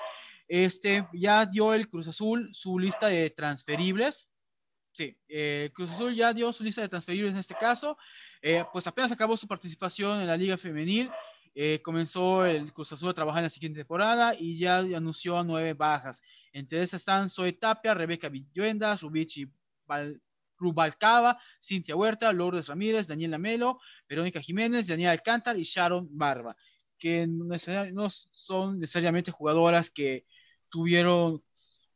Este, ya dio el Cruz Azul su lista de transferibles. Sí, eh, Cruz Azul ya dio su lista de transferibles en este caso. Eh, pues apenas acabó su participación en la Liga Femenil eh, comenzó el Cruz Azul a trabajar en la siguiente temporada y ya anunció nueve bajas. Entre esas están Zoe Tapia, Rebeca Villuenda, Rubichi Rubalcaba, Cintia Huerta, Lourdes Ramírez, Daniela Melo, Verónica Jiménez, Daniela Alcántar y Sharon Barba, que no son necesariamente jugadoras que tuvieron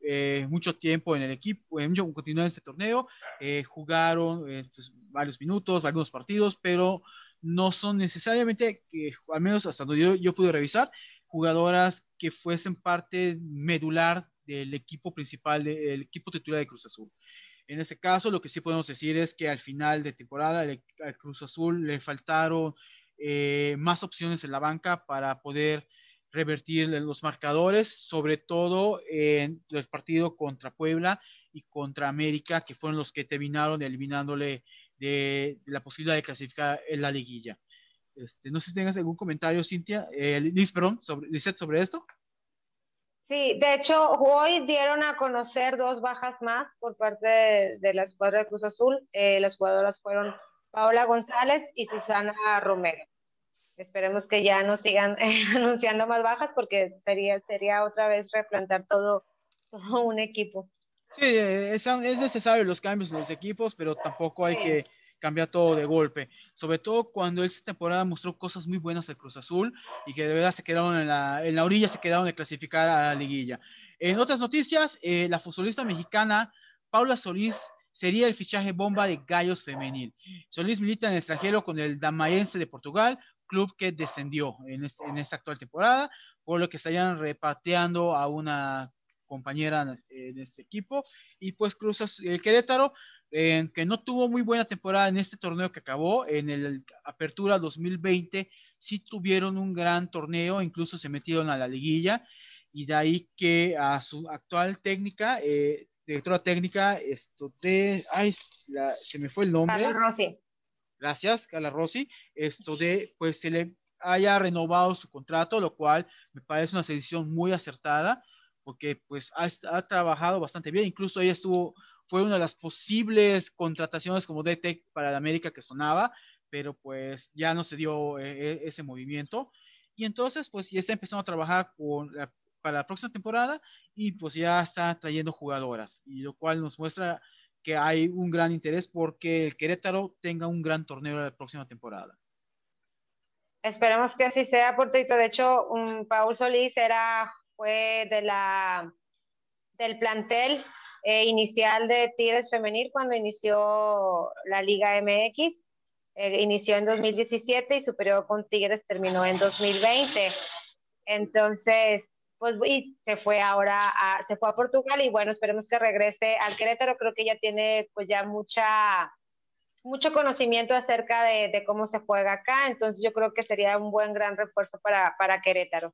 eh, mucho tiempo en el equipo, eh, mucho continuar en este torneo, jugaron pues, varios minutos, algunos partidos, pero no son necesariamente, que, al menos hasta donde yo, pude revisar, jugadoras que fuesen parte medular del equipo principal, del equipo titular de Cruz Azul. En ese caso, lo que sí podemos decir es que al final de temporada al Cruz Azul le faltaron eh, más opciones en la banca para poder revertir los marcadores, sobre todo en el partido contra Puebla y contra América, que fueron los que terminaron eliminándole de, la posibilidad de clasificar en la liguilla. Este, no sé si tengas algún comentario, Cintia, eh, Liz, perdón, sobre, Lizette, sobre esto. Sí, de hecho, hoy dieron a conocer dos bajas más por parte de, la escuadra de Cruz Azul. Eh, las jugadoras fueron Paola González y Susana Romero. Esperemos que ya no sigan [laughs] anunciando más bajas porque sería, sería otra vez replantar todo, todo un equipo. Sí, es, es necesario los cambios en los equipos, pero tampoco hay que cambiar todo de golpe. Sobre todo cuando esta temporada mostró cosas muy buenas al Cruz Azul y que de verdad se quedaron en la, en la orilla, se quedaron de clasificar a la liguilla. En otras noticias, eh, la futbolista mexicana Paula Solís sería el fichaje bomba de Gallos Femenil. Solís milita en el extranjero con el Damaense de Portugal, club que descendió en, en esta actual temporada, por lo que estarían repateando a una compañera en este equipo. Y pues cruzas el Querétaro, que no tuvo muy buena temporada en este torneo que acabó, en el Apertura 2020, sí tuvieron un gran torneo, incluso se metieron a la liguilla. Y de ahí que a su actual técnica, eh, directora técnica, esto de, ay, se me fue el nombre. Carla Rossi. Gracias, Carla Rossi. Esto de, pues se le haya renovado su contrato, lo cual me parece una decisión muy acertada porque pues ha, trabajado bastante bien, incluso ella estuvo, fue una de las posibles contrataciones como DT para la América que sonaba, pero pues ya no se dio eh, eh, ese movimiento. Y entonces pues ya está empezando a trabajar para la próxima temporada y pues ya está trayendo jugadoras, y lo cual nos muestra que hay un gran interés porque el Querétaro tenga un gran torneo la próxima temporada. Esperemos que así sea, porque de hecho, un Paul Solís era fue de la, del plantel eh, inicial de Tigres Femenil cuando inició la Liga MX. Eh, inició en 2017 y su periodo con Tigres terminó en 2020. Entonces, pues y se fue ahora a, se fue a Portugal y bueno, esperemos que regrese al Querétaro. Creo que ya tiene pues ya mucha mucho conocimiento acerca de, de, cómo se juega acá, entonces yo creo que sería un buen gran refuerzo para, para Querétaro.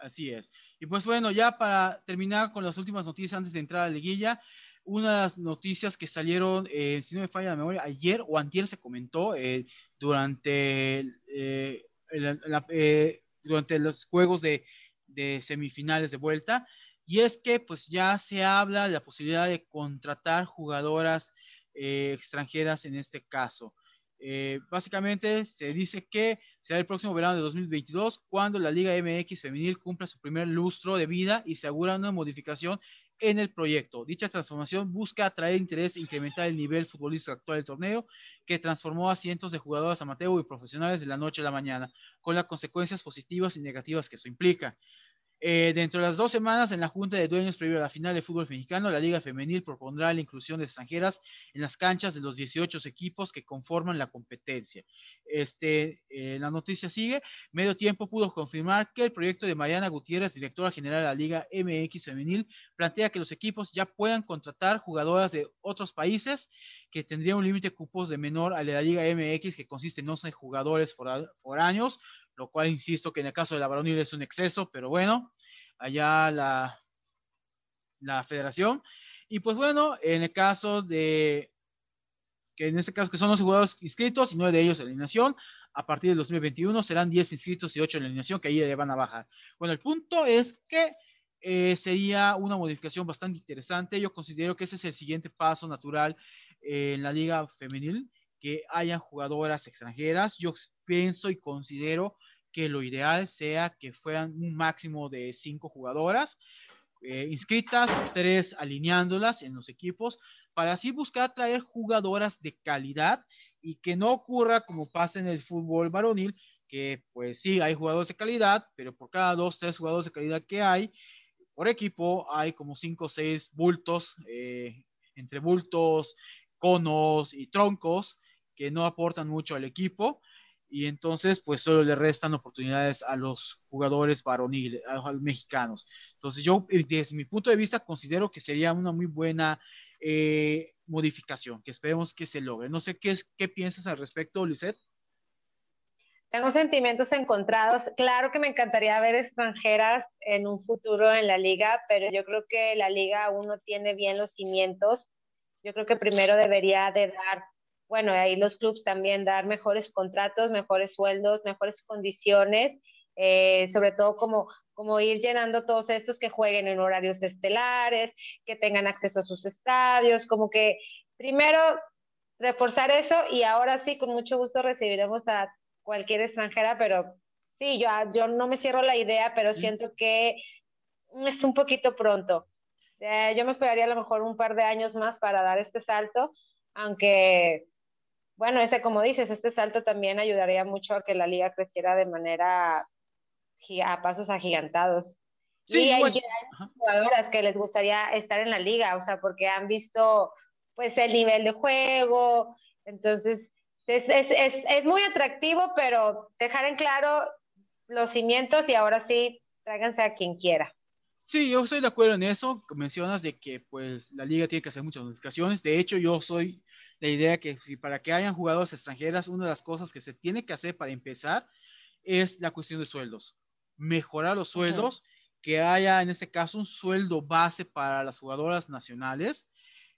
Así es. Y pues bueno, ya para terminar con las últimas noticias antes de entrar a la liguilla, una de las noticias que salieron, eh, si no me falla la memoria, ayer o antier se comentó eh, durante, eh, durante los juegos de, de, semifinales de vuelta, y es que pues ya se habla de la posibilidad de contratar jugadoras extranjeras en este caso. Eh, básicamente se dice que será el próximo verano de 2022 cuando la Liga MX femenil cumpla su primer lustro de vida y se una modificación en el proyecto. Dicha transformación busca atraer interés e incrementar el nivel futbolístico actual del torneo, que transformó a cientos de jugadoras amateur y profesionales de la noche a la mañana, con las consecuencias positivas y negativas que eso implica. Eh, dentro de las dos semanas, en la Junta de Dueños previo a la final de fútbol mexicano, la Liga Femenil propondrá la inclusión de extranjeras en las canchas de los 18 equipos que conforman la competencia. Este, eh, la noticia sigue. Medio tiempo pudo confirmar que el proyecto de Mariana Gutiérrez, directora general de la Liga MX Femenil, plantea que los equipos ya puedan contratar jugadoras de otros países que tendrían un límite de cupos de menor al de la Liga MX, que consiste en 11 jugadores foráneos, lo cual insisto que en el caso de la varonil es un exceso, pero bueno, allá la, la federación. Y pues bueno, en el caso de, que en este caso que son los jugadores inscritos y nueve de ellos en alineación, a partir del 2021 serán 10 inscritos y 8 en alineación, que ahí le van a bajar. Bueno, el punto es que eh, sería una modificación bastante interesante. Yo considero que ese es el siguiente paso natural en la liga femenil que hayan jugadoras extranjeras. Yo pienso y considero que lo ideal sea que fueran un máximo de cinco jugadoras eh, inscritas, tres alineándolas en los equipos, para así buscar traer jugadoras de calidad y que no ocurra como pasa en el fútbol varonil, que pues sí, hay jugadores de calidad, pero por cada dos, tres jugadores de calidad que hay, por equipo hay como cinco o seis bultos, eh, entre bultos, conos y troncos, que no aportan mucho al equipo y entonces pues solo le restan oportunidades a los jugadores varoniles, a los mexicanos. Entonces yo eh, desde mi punto de vista considero que sería una muy buena eh, modificación, que esperemos que se logre. No sé qué, qué piensas al respecto, Lisette. Tengo sentimientos encontrados. Claro que me encantaría ver extranjeras en un futuro en la liga, pero yo creo que la liga aún no tiene bien los cimientos. Yo creo que primero debería de dar bueno, ahí los clubes también dar mejores contratos, mejores sueldos, mejores condiciones, eh, sobre todo como, como ir llenando todos estos que jueguen en horarios estelares, que tengan acceso a sus estadios, como que primero reforzar eso y ahora sí, con mucho gusto recibiremos a cualquier extranjera, pero sí, yo, yo no me cierro la idea, pero siento que es un poquito pronto. Eh, yo me esperaría a lo mejor un par de años más para dar este salto, aunque, bueno, este, como dices, este salto también ayudaría mucho a que la liga creciera de manera a pasos agigantados. Sí, y hay, jugadoras que les gustaría estar en la liga, o sea, porque han visto pues el nivel de juego, entonces es, es, es, es muy atractivo, pero dejar en claro los cimientos y ahora sí, tráiganse a quien quiera. Sí, yo estoy de acuerdo en eso. Mencionas de que pues la liga tiene que hacer muchas modificaciones. De hecho, yo soy la idea que si para que hayan jugadores extranjeras, una de las cosas que se tiene que hacer para empezar es la cuestión de sueldos. Mejorar los sueldos, que haya en este caso un sueldo base para las jugadoras nacionales.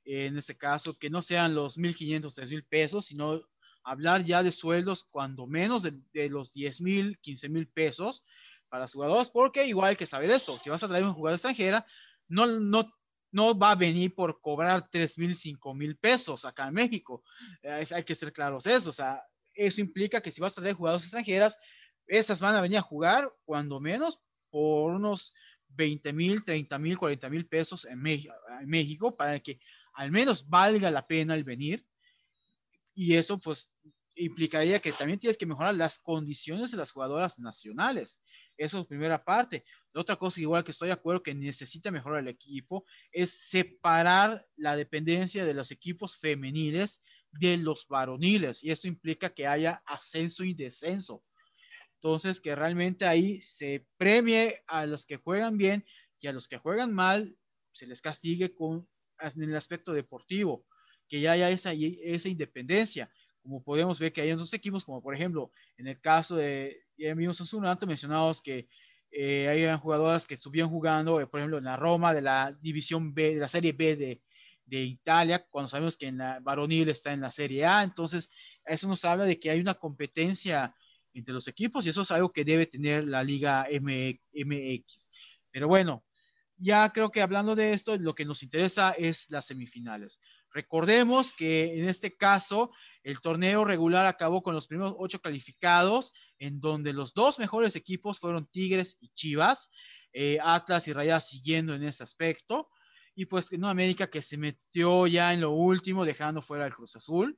En este caso, que no sean los 1.500, 3.000 pesos, sino hablar ya de sueldos cuando menos de, de los 10.000, 15.000 pesos para los jugadores, porque igual hay que saber esto, si vas a traer un jugador extranjera, no, no, no va a venir por cobrar 3 mil, 5 mil pesos acá en México. hay que ser claros eso, o sea, eso implica que si vas a traer jugadores extranjeras, esas van a venir a jugar cuando menos por unos 20 mil, 30 mil, 40 mil pesos en, en México para que al menos valga la pena el venir. Y eso pues implicaría que también tienes que mejorar las condiciones de las jugadoras nacionales. Eso es primera parte. La otra cosa, igual que estoy de acuerdo que necesita mejorar el equipo, es separar la dependencia de los equipos femeniles de los varoniles. Y esto implica que haya ascenso y descenso. Entonces, que realmente ahí se premie a los que juegan bien y a los que juegan mal se les castigue con, en el aspecto deportivo, que ya haya esa, esa independencia como podemos ver que hay otros equipos, como por ejemplo, en el caso de, ya vimos hace un rato mencionados que eh, hay jugadoras que estuvieron jugando, eh, por ejemplo, en la Roma de la División B, de la Serie B de, de Italia, cuando sabemos que en la varonil está en la Serie A, entonces eso nos habla de que hay una competencia entre los equipos y eso es algo que debe tener la Liga MX. Pero bueno, ya creo que hablando de esto, lo que nos interesa es las semifinales. Recordemos que en este caso el torneo regular acabó con los primeros ocho calificados, en donde los dos mejores equipos fueron Tigres y Chivas, eh, Atlas y Rayas siguiendo en ese aspecto, y pues en América que se metió ya en lo último, dejando fuera el Cruz Azul.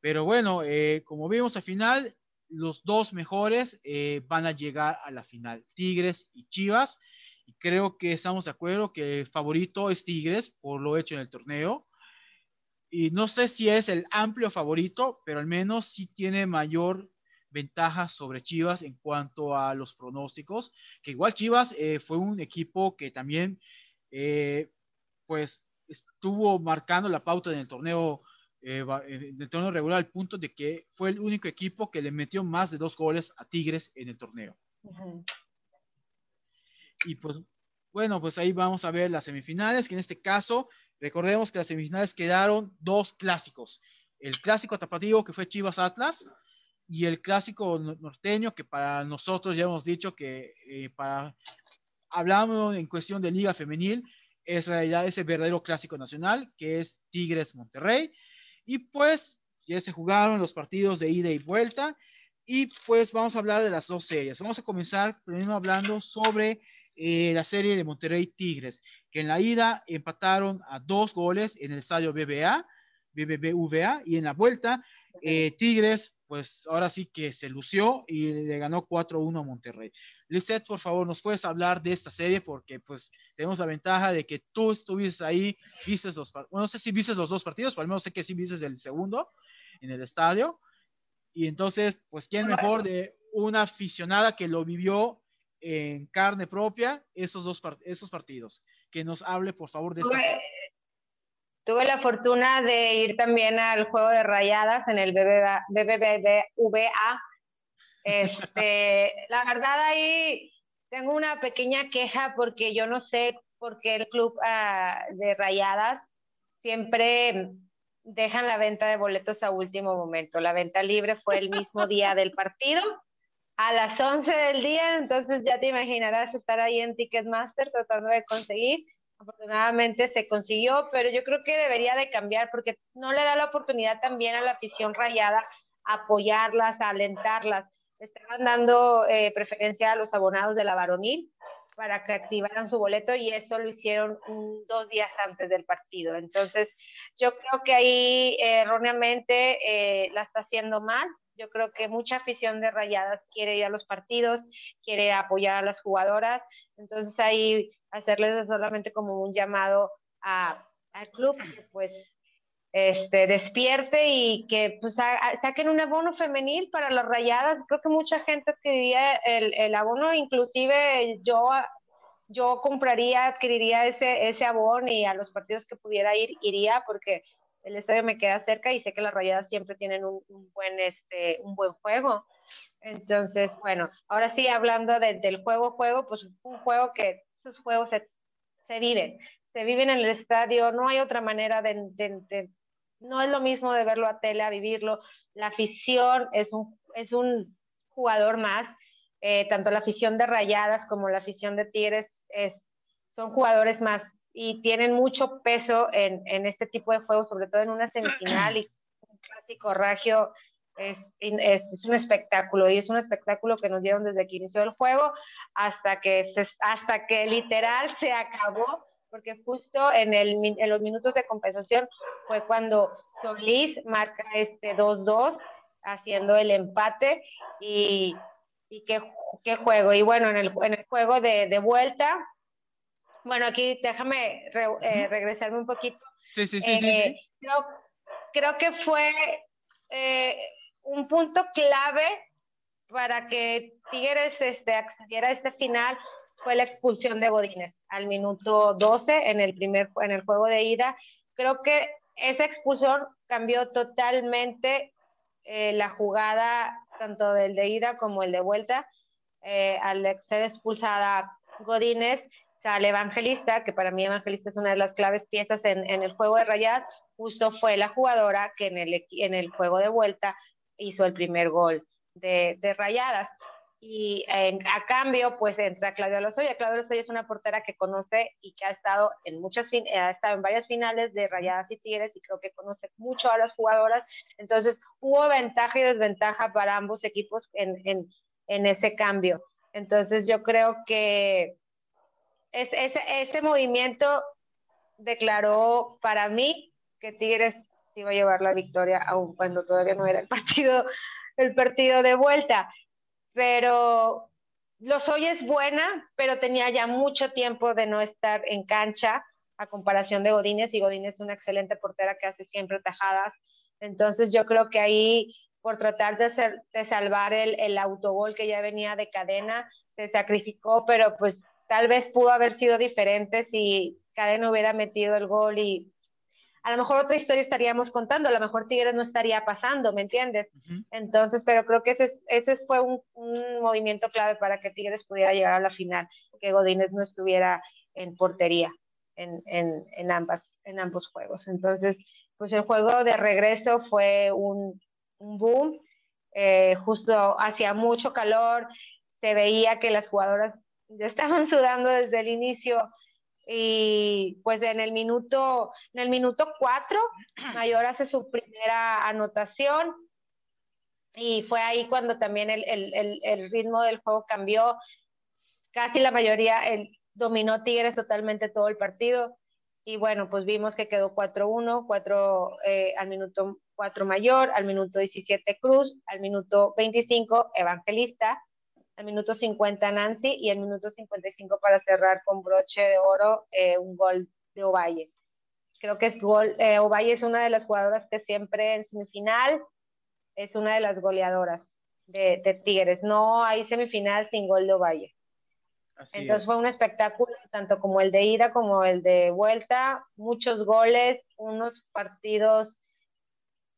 Pero bueno, eh, como vimos al final, los dos mejores eh, van a llegar a la final, Tigres y Chivas. Y creo que estamos de acuerdo que el favorito es Tigres por lo hecho en el torneo y no sé si es el amplio favorito, pero al menos sí tiene mayor ventaja sobre Chivas en cuanto a los pronósticos, que igual Chivas eh, fue un equipo que también eh, pues estuvo marcando la pauta en el torneo eh, en el torneo regular al punto de que fue el único equipo que le metió más de dos goles a Tigres en el torneo. Y pues bueno, pues ahí vamos a ver las semifinales, que en este caso Recordemos que las semifinales quedaron dos clásicos. El clásico tapatío que fue Chivas Atlas y el clásico norteño que para nosotros ya hemos dicho que eh, para hablamos en cuestión de liga femenil es realidad ese verdadero clásico nacional que es Tigres Monterrey y pues ya se jugaron los partidos de ida y vuelta y pues vamos a hablar de las dos series. Vamos a comenzar primero hablando sobre eh, la serie de Monterrey Tigres, que en la ida empataron a dos goles en el estadio BBA, BBVA, y en la vuelta eh, Tigres, pues ahora sí que se lució y le ganó 4-1 a Monterrey. Lizeth, por favor, ¿nos puedes hablar de esta serie? Porque pues tenemos la ventaja de que tú estuviste ahí, viste los, bueno, no sé si viste los dos partidos, pero al menos sé que sí viste el segundo en el estadio. Y entonces, pues, ¿quién mejor de una aficionada que lo vivió en carne propia esos dos esos partidos. Que nos hable, por favor, de esta. Tuve, la fortuna de ir también al juego de rayadas en el BBVA. [laughs] Este, la verdad ahí tengo una pequeña queja porque yo no sé por qué el club ah, de rayadas siempre dejan la venta de boletos a último momento. La venta libre fue el mismo día del [laughs] partido a las 11 del día, entonces ya te imaginarás estar ahí en Ticketmaster tratando de conseguir afortunadamente se consiguió, pero yo creo que debería de cambiar porque no le da la oportunidad también a la afición rayada apoyarlas, alentarlas. Estaban dando eh, preferencia a los abonados de la varonil para que activaran su boleto y eso lo hicieron dos días antes del partido. Entonces, yo creo que ahí erróneamente eh, la está haciendo mal. Yo creo que mucha afición de Rayadas quiere ir a los partidos, quiere apoyar a las jugadoras. Entonces, ahí hacerles solamente como un llamado a, al club pues este, despierte y que pues saquen un abono femenil para las rayadas. Creo que mucha gente quería el, el abono, inclusive yo, yo compraría, adquiriría ese, ese abono y a los partidos que pudiera ir, iría porque el estadio me queda cerca y sé que las rayadas siempre tienen un, buen, este, un buen juego. Entonces, bueno, ahora sí, hablando del juego, juego, pues un juego que esos juegos se, se viven, se viven en el estadio, no hay otra manera de, de, no es lo mismo de verlo a tele, a vivirlo. La afición es un, es un jugador más, eh, tanto la afición de Rayadas como la afición de Tigres es, son jugadores más y tienen mucho peso en, en este tipo de juegos, sobre todo en una semifinal y un clásico ragio. Es, es, es, un espectáculo y es un espectáculo que nos dieron desde que inició el juego hasta que, se, hasta que literal se acabó porque justo en, el, en los minutos de compensación fue cuando Solís marca este 2-2, haciendo el empate y, y qué, qué, juego. Y bueno, en el, en el juego de, de vuelta, bueno, aquí déjame eh, regresarme un poquito. Sí, sí, sí, sí, eh, Creo, creo, que fue eh, un punto clave para que Tigres este, accediera a este final fue la expulsión de Godínez al minuto 12 en el primer en el juego de ida. Creo que esa expulsión cambió totalmente eh, la jugada tanto del de ida como el de vuelta. Eh, al ser expulsada Godínez, sale Evangelista, que para mí Evangelista es una de las claves piezas en, el juego de Rayad, justo fue la jugadora que en el, en el juego de vuelta hizo el primer gol de Rayadas y a cambio pues entra Claudia Lozoya. Claudia Lozoya es una portera que conoce y que ha estado en muchas ha estado en varias finales de Rayadas y Tigres y creo que conoce mucho a las jugadoras. Entonces hubo ventaja y desventaja para ambos equipos en, en, en ese cambio. Entonces yo creo que es, ese, ese movimiento declaró para mí que Tigres iba a llevar la victoria aun cuando todavía no era el partido el partido de vuelta pero los hoy es buena, pero tenía ya mucho tiempo de no estar en cancha a comparación de Godínez y Godínez es una excelente portera que hace siempre tajadas. Entonces yo creo que ahí por tratar de, ser, de salvar el, el autogol que ya venía de cadena, se sacrificó, pero pues tal vez pudo haber sido diferente si Cadena hubiera metido el gol y a lo mejor otra historia estaríamos contando, a lo mejor Tigres no estaría pasando, ¿me entiendes? Entonces, pero creo que ese, ese fue un, un, movimiento clave para que Tigres pudiera llegar a la final, que Godínez no estuviera en portería en, en, en, ambas, en ambos juegos. Entonces, pues el juego de regreso fue un, un boom, eh, justo hacía mucho calor, se veía que las jugadoras ya estaban [laughs] sudando desde el inicio y pues en el minuto, en el minuto 4, [clears throat] Mayor hace su primera anotación y fue ahí cuando también el, el, el, ritmo del juego cambió. Casi la mayoría el, dominó Tigres totalmente todo el partido y bueno, pues vimos que quedó 4-1, 4 eh, al minuto 4 Mayor, al minuto 17 Cruz, al minuto 25 Evangelista, al minuto 50 Nancy y al minuto 55 para cerrar con broche de oro eh, un gol de Ovalle. Creo que es gol, eh, Ovalle es una de las jugadoras que siempre en semifinal es una de las goleadoras de, de Tigres. No hay semifinal sin gol de Ovalle. Así Entonces es. fue un espectáculo, tanto como el de ida como el de vuelta, muchos goles, unos partidos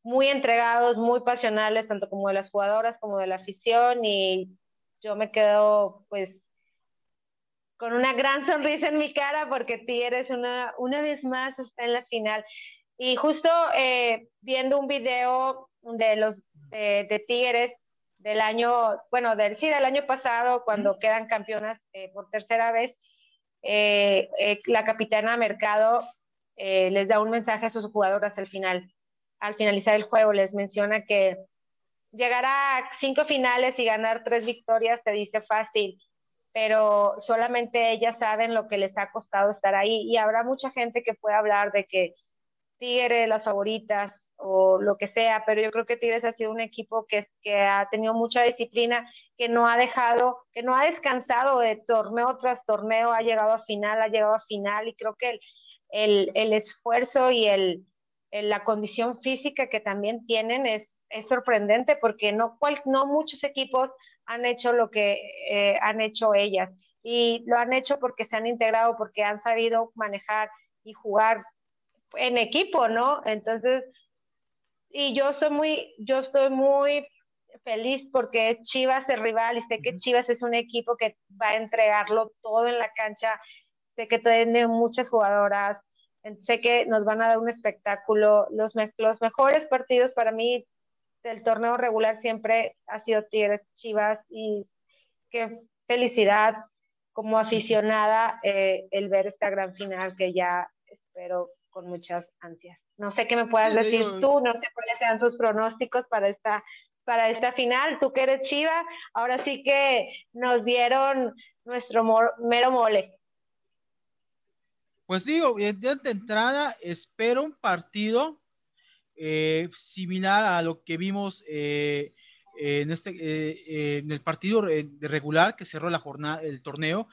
muy entregados, muy pasionales, tanto como de las jugadoras como de la afición y yo me quedo pues con una gran sonrisa en mi cara porque Tigres una, una vez más está en la final. Y justo eh, viendo un video de los eh, de Tigres del año, bueno, del, sí, del año pasado, cuando quedan campeonas eh, por tercera vez, eh, la capitana Mercado les da un mensaje a sus jugadoras al final, al finalizar el juego, les menciona que llegar a cinco finales y ganar tres victorias se dice fácil, pero solamente ellas saben lo que les ha costado estar ahí. Y habrá mucha gente que puede hablar de que Tigres, las favoritas o lo que sea, pero yo creo que Tigres ha sido un equipo que, ha tenido mucha disciplina, que no ha dejado, que no ha descansado de torneo tras torneo, ha llegado a final, ha llegado a final y creo que el esfuerzo y el, la condición física que también tienen es, es sorprendente porque no, cual, no muchos equipos han hecho lo que eh, han hecho ellas y lo han hecho porque se han integrado, porque han sabido manejar y jugar en equipo, ¿no? Entonces, y yo estoy muy, yo estoy muy feliz porque Chivas es rival y sé que Chivas es un equipo que va a entregarlo todo en la cancha. Sé que tiene muchas jugadoras, sé que nos van a dar un espectáculo. Los, los mejores partidos para mí del torneo regular siempre ha sido Tigres Chivas y qué felicidad como aficionada eh, el ver esta gran final que ya espero con muchas ansias. No sé qué me puedas decir tú, no sé cuáles sean tus pronósticos para esta, para esta final. Tú que eres Chiva, ahora sí que nos dieron nuestro mero mole. Pues digo, de entrada espero un partido eh, similar a lo que vimos eh, en, este, eh, en el partido regular que cerró la jornada, el torneo,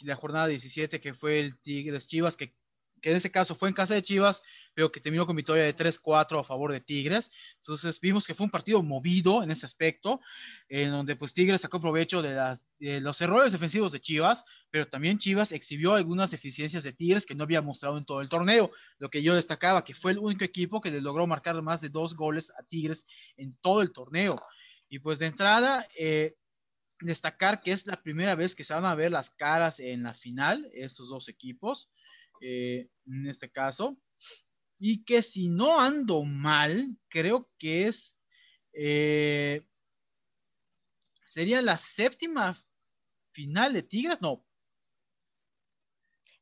la jornada 17, que fue el Tigres Chivas, que que en ese caso fue en casa de Chivas, pero que terminó con victoria de 3-4 a favor de Tigres. Entonces vimos que fue un partido movido en ese aspecto, en donde pues Tigres sacó provecho de, los errores defensivos de Chivas, pero también Chivas exhibió algunas deficiencias de Tigres que no había mostrado en todo el torneo. Lo que yo destacaba, que fue el único equipo que le logró marcar más de dos goles a Tigres en todo el torneo. Y pues de entrada, eh, destacar que es la primera vez que se van a ver las caras en la final, estos dos equipos. Eh, en este caso, y que si no ando mal, creo que es, eh, sería la séptima final de Tigres, no.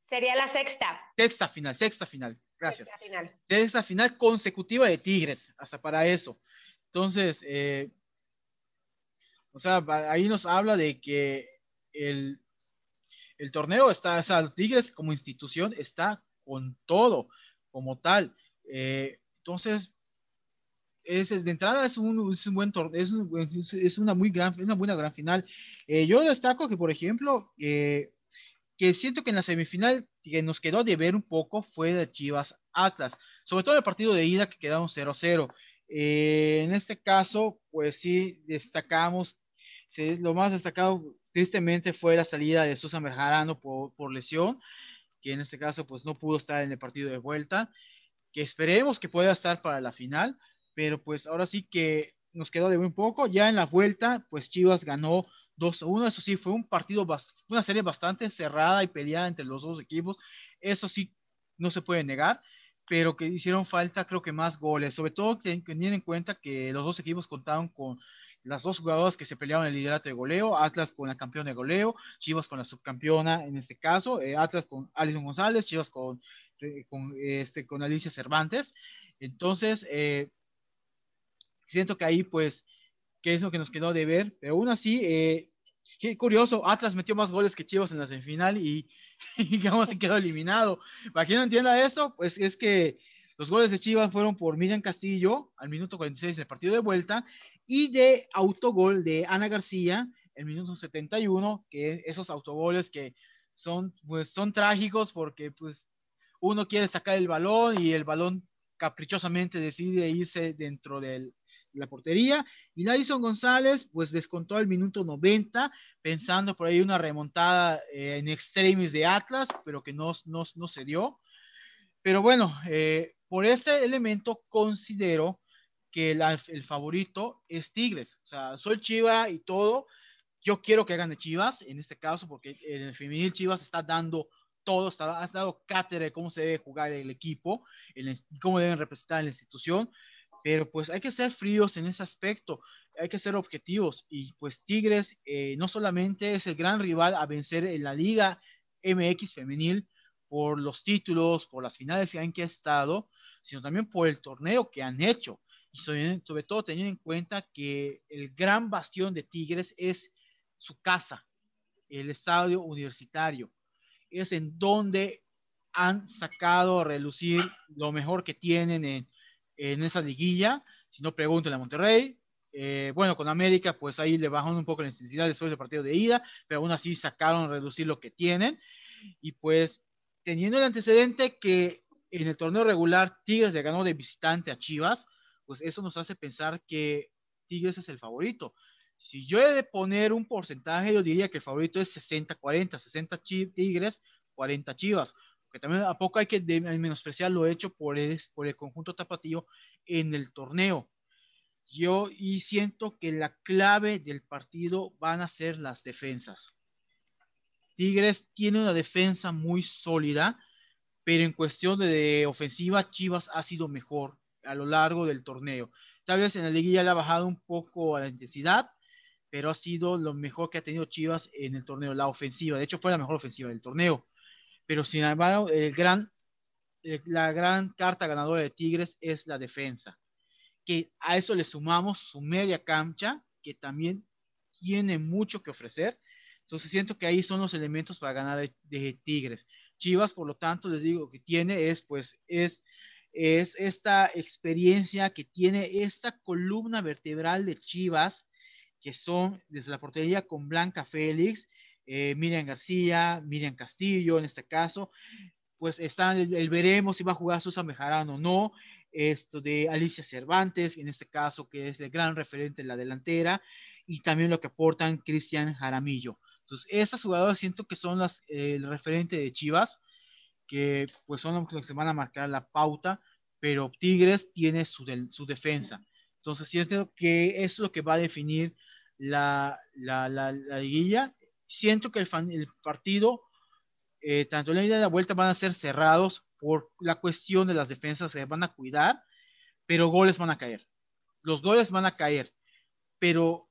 Sería la sexta. Sexta final, sexta final, gracias. Sexta final, sexta final consecutiva de Tigres, hasta para eso. Entonces, eh, o sea, ahí nos habla de que el, el torneo está, o sea, Tigres como institución está con todo como tal. Eh, entonces, es, de entrada es un, es un buen torneo, es, es, una muy gran, una buena gran final. Eh, yo destaco que, por ejemplo, eh, que siento que en la semifinal que nos quedó de ver un poco fue de Chivas Atlas, sobre todo el partido de ida que quedaron 0-0. en este caso, pues sí, destacamos, lo más destacado Tristemente fue la salida de Susan Berjarano por, lesión, que en este caso pues no pudo estar en el partido de vuelta, que esperemos que pueda estar para la final, pero pues ahora sí que nos quedó de un poco. Ya en la vuelta, pues Chivas ganó 2-1. Eso sí, fue un partido, una serie bastante cerrada y peleada entre los dos equipos. Eso sí, no se puede negar, pero que hicieron falta, creo que más goles. Sobre todo teniendo en cuenta que los dos equipos contaban con las dos jugadoras que se peleaban el liderato de goleo, Atlas con la campeona de goleo, Chivas con la subcampeona en este caso, eh, Atlas con Alison González, Chivas con, eh, con, este, con Alicia Cervantes. Entonces, eh, siento que ahí pues, que es lo que nos quedó de ver, pero aún así, qué curioso, Atlas metió más goles que Chivas en la semifinal y, [laughs] aún así quedó eliminado. Para quien no entienda esto, pues es que los goles de Chivas fueron por Miriam Castillo al minuto 46 del partido de vuelta y de autogol de Ana García el minuto 71, que esos autogoles que son, pues, son trágicos porque pues uno quiere sacar el balón y el balón caprichosamente decide irse dentro de la portería. Y Dyson González pues descontó el minuto 90 pensando por ahí una remontada eh, en extremis de Atlas pero que no, no, no se dio. Pero bueno eh, por ese elemento considero que el favorito es Tigres. O sea, soy Chiva y todo. Yo quiero que gane Chivas en este caso, porque el femenil Chivas está dando todo, está, ha dado cátedra de cómo se debe jugar el equipo, cómo deben representar la institución. Pero pues hay que ser fríos en ese aspecto, hay que ser objetivos. Y pues Tigres eh, no solamente es el gran rival a vencer en la liga MX femenil por los títulos, por las finales que han estado, sino también por el torneo que han hecho. Y sobre, todo teniendo en cuenta que el gran bastión de Tigres es su casa, el estadio universitario. Es en donde han sacado a relucir lo mejor que tienen en, en esa liguilla. Si no, pregúntenle a Monterrey. Eh, bueno, con América, pues ahí le bajaron un poco la intensidad después del partido de ida, pero aún así sacaron a reducir lo que tienen. Y pues, teniendo el antecedente que en el torneo regular Tigres le ganó de visitante a Chivas, pues eso nos hace pensar que Tigres es el favorito. Si yo he de poner un porcentaje, yo diría que el favorito es 60-40, 60 Tigres, 40 Chivas. Porque también a poco hay que menospreciar lo hecho por el, por el conjunto tapatío en el torneo. Yo y siento que la clave del partido van a ser las defensas. Tigres tiene una defensa muy sólida, pero en cuestión de ofensiva, Chivas ha sido mejor a lo largo del torneo. Tal vez en la liguilla le ha bajado un poco la intensidad, pero ha sido lo mejor que ha tenido Chivas en el torneo, la ofensiva. De hecho, fue la mejor ofensiva del torneo. Pero sin embargo, el gran, la gran carta ganadora de Tigres es la defensa que a eso le sumamos su media cancha, que también tiene mucho que ofrecer. Entonces siento que ahí son los elementos para ganar de, Tigres. Chivas, por lo tanto, les digo que tiene es, pues, es, es esta experiencia que tiene esta columna vertebral de Chivas, que son desde la portería con Blanca Félix, eh, Miriam García, Miriam Castillo en este caso, pues están, el, veremos si va a jugar Susan Bejarano o no, esto de Alicia Cervantes, en este caso, que es el gran referente en la delantera, y también lo que aportan Cristian Jaramillo. Entonces, esas jugadoras siento que son las, el referente de Chivas, que pues son los que van a marcar la pauta, pero Tigres tiene su, su defensa. Entonces, siento que es lo que va a definir la, la, la, liguilla. Siento que el, el partido, eh, tanto la ida y la vuelta, van a ser cerrados por la cuestión de las defensas se van a cuidar, pero goles van a caer. Los goles van a caer, pero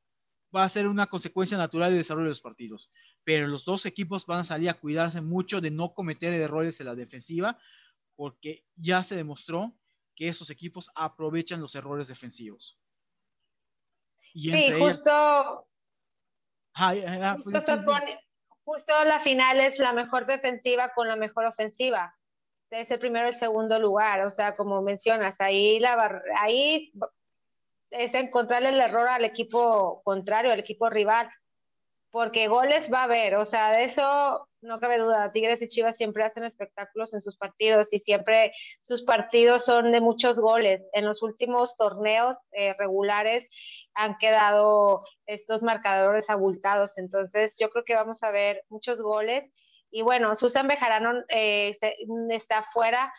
va a ser una consecuencia natural del desarrollo de los partidos. Pero los dos equipos van a salir a cuidarse mucho de no cometer errores en la defensiva, porque ya se demostró que esos equipos aprovechan los errores defensivos. Y sí, justo, justo la final es la mejor defensiva con la mejor ofensiva es el primero o el segundo lugar. O sea, como mencionas, ahí, la ahí es encontrarle el error al equipo contrario, al equipo rival, porque goles va a haber, o sea, de eso no cabe duda. Tigres y Chivas siempre hacen espectáculos en sus partidos y siempre sus partidos son de muchos goles. En los últimos torneos eh, regulares han quedado estos marcadores abultados, entonces yo creo que vamos a ver muchos goles y bueno, Susan Bejarano eh, está fuera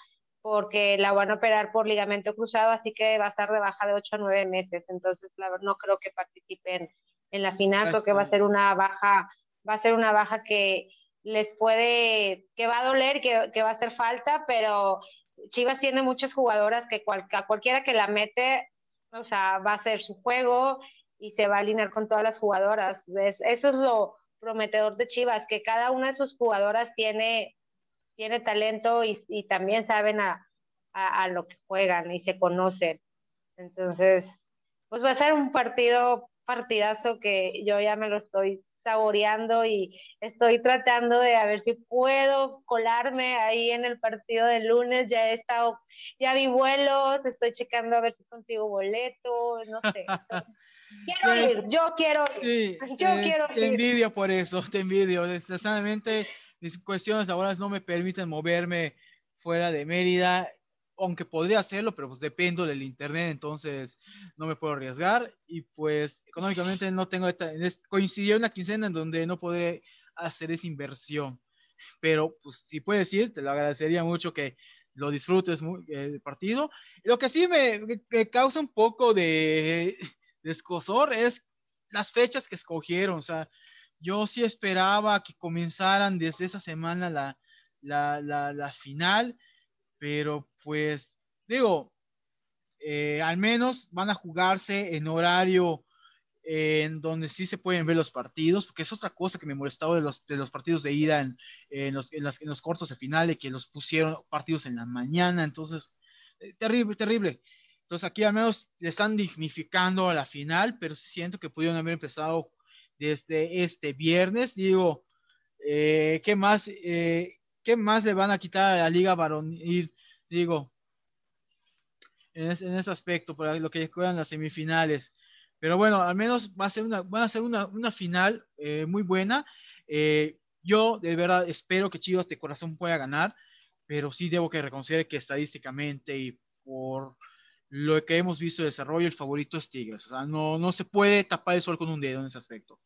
porque la van a operar por ligamento cruzado, así que va a estar de baja de 8 a 9 meses. Entonces, no creo que participen en la final, creo que va a ser una baja, va a ser una baja que les puede, que va a doler, que, que va a hacer falta, pero Chivas tiene muchas jugadoras que a cualquiera que la mete, o sea, va a hacer su juego y se va a alinear con todas las jugadoras. eso es lo, prometedor de Chivas, que cada una de sus jugadoras tiene, tiene talento y, también saben a, a, lo que juegan y se conocen. Entonces, pues va a ser un partido, partidazo que yo ya me lo estoy saboreando y estoy tratando de a ver si puedo colarme ahí en el partido del lunes. Ya he estado, ya vi vuelos, estoy checando a ver si consigo boleto, no sé. [laughs] Quiero ir, yo quiero ir. yo eh, quiero te envidio por eso, te envidio. Desgraciadamente, mis cuestiones laborales no me permiten moverme fuera de Mérida, aunque podría hacerlo, pero pues dependo del internet, entonces no me puedo arriesgar. Y pues económicamente no tengo, esta, coincidió una quincena en donde no podré hacer esa inversión. Pero pues si puedes ir, te lo agradecería mucho que lo disfrutes muy, el partido. Lo que sí me, me causa un poco de descosor es las fechas que escogieron. O sea, yo sí esperaba que comenzaran desde esa semana la, la, la, final, pero pues digo, eh, al menos van a jugarse en horario en donde sí se pueden ver los partidos, porque es otra cosa que me molestaba de los, de los partidos de ida en, en, los, en, las, en los cortos de final, de que los pusieron partidos en la mañana, entonces, eh, terrible, terrible. Entonces aquí al menos le están dignificando a la final, pero siento que pudieron haber empezado desde este viernes. Digo, eh, ¿qué, más, eh, ¿qué más le van a quitar a la liga varonil? Digo, en, en ese aspecto, para lo que juegan las semifinales. Pero bueno, al menos va a ser una, van a ser una, una final eh, muy buena. Yo de verdad espero que Chivas de corazón pueda ganar, pero sí debo que reconocer que estadísticamente y por lo que hemos visto de desarrollo, el favorito es Tigres. O sea, no, no se puede tapar el sol con un dedo en ese aspecto.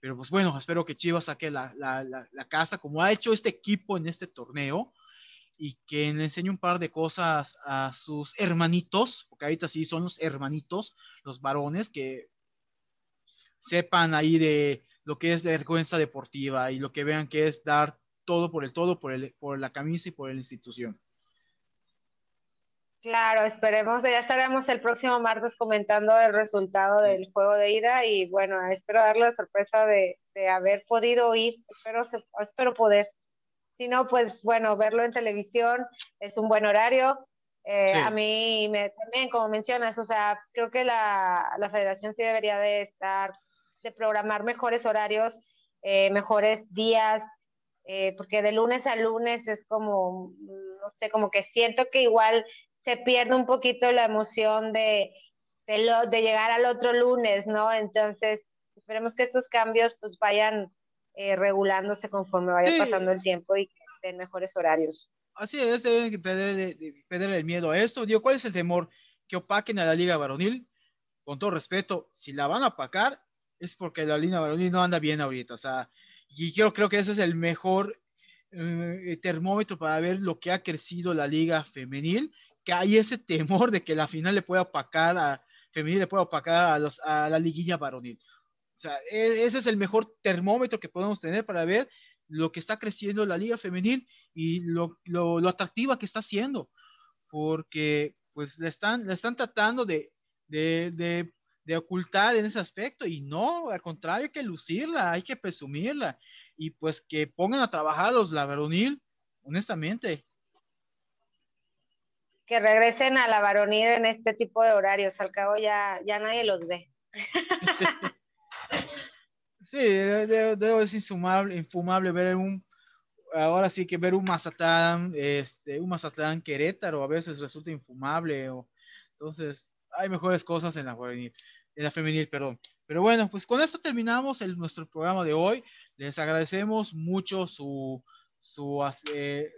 Pero pues bueno, espero que Chivas saque la, la, la, la casa como ha hecho este equipo en este torneo y que le enseñe un par de cosas a sus hermanitos, porque ahorita sí son los hermanitos, los varones, que sepan ahí de lo que es la vergüenza deportiva y lo que vean que es dar todo por el todo, por, el, por la camisa y por la institución. Claro, esperemos, ya estaremos el próximo martes comentando el resultado del juego de ida y bueno, espero darle la sorpresa de, de haber podido ir, espero, espero poder. Si no, pues bueno, verlo en televisión es un buen horario. Eh, sí. A mí me, también, como mencionas, o sea, creo que la, la, federación sí debería de estar, de programar mejores horarios, eh, mejores días, eh, porque de lunes a lunes es como, no sé, como que siento que igual se pierde un poquito la emoción de, de, lo, de llegar al otro lunes, ¿no? Entonces, esperemos que estos cambios pues vayan eh, regulándose conforme vaya sí. pasando el tiempo y que estén mejores horarios. Así es, deben perder, perder, el miedo a esto. Digo, ¿cuál es el temor? Que opaquen a la liga varonil. Con todo respeto, si la van a opacar, es porque la liga varonil no anda bien ahorita. O sea, y yo creo que ese es el mejor eh, termómetro para ver lo que ha crecido la liga femenil, que hay ese temor de que la final le pueda opacar a femenil, le pueda opacar a, los, a la liguilla varonil. O sea, e, ese es el mejor termómetro que podemos tener para ver lo que está creciendo la liga femenil y lo, lo, lo atractiva que está haciendo, porque pues le están, le están tratando de, de, de, de, ocultar en ese aspecto y no, al contrario, hay que lucirla, hay que presumirla y pues que pongan a trabajar los la varonil, honestamente. Que regresen a la varonil en este tipo de horarios, al cabo ya, ya nadie los ve. [laughs] Sí, debo es insumable, infumable ver un, ahora sí que ver un Mazatlán, este, un Mazatlán Querétaro a veces resulta infumable, o, entonces hay mejores cosas en la juvenil, en la femenil, perdón. Pero bueno, pues con esto terminamos el, nuestro programa de hoy. Les agradecemos mucho su, su,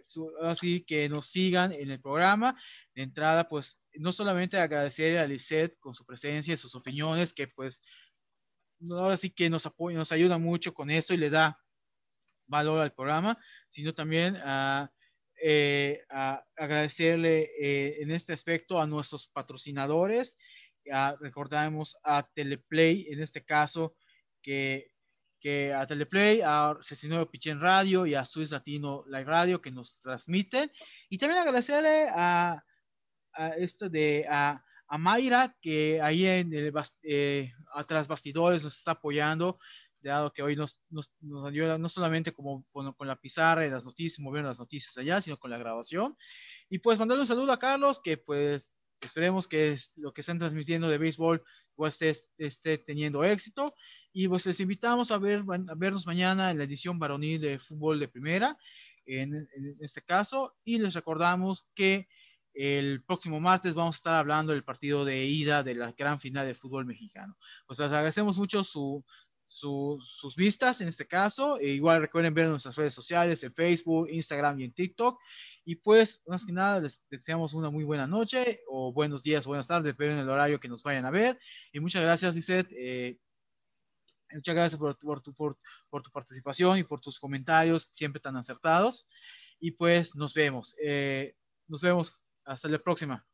su, así que nos sigan en el programa. De entrada, pues no solamente agradecer a Lisette con su presencia y sus opiniones, que pues ahora sí que nos apoya, nos ayuda mucho con eso y le da valor al programa, sino también a, eh, a agradecerle eh, en este aspecto a nuestros patrocinadores. A, recordamos a Teleplay, en este caso, que, que a Teleplay, a 69 Pichen Radio y a Swiss Latino Live Radio que nos transmiten. Y también agradecerle a, a esto de a, a Mayra, que ahí en el, eh, atrás bastidores nos está apoyando, dado que hoy nos, nos, nos ayuda no solamente como con, con, la pizarra y las noticias, moviendo las noticias allá, sino con la grabación. Y pues mandarle un saludo a Carlos, que pues esperemos que lo que están transmitiendo de béisbol pues esté, teniendo éxito. Y pues les invitamos a, ver, a vernos mañana en la edición varonil de fútbol de primera, en, en este caso. Y les recordamos que el próximo martes vamos a estar hablando del partido de ida de la gran final del fútbol mexicano. Pues les agradecemos mucho su, su, sus vistas en este caso. E igual recuerden ver nuestras redes sociales en Facebook, Instagram y en TikTok. Y pues, más que nada, les deseamos una muy buena noche o buenos días o buenas tardes, dependiendo del horario que nos vayan a ver. Y muchas gracias, Lisette. Eh, muchas gracias por, por, tu, por, por, tu participación y por tus comentarios siempre tan acertados. Y pues nos vemos. Eh, nos vemos. Hasta la próxima.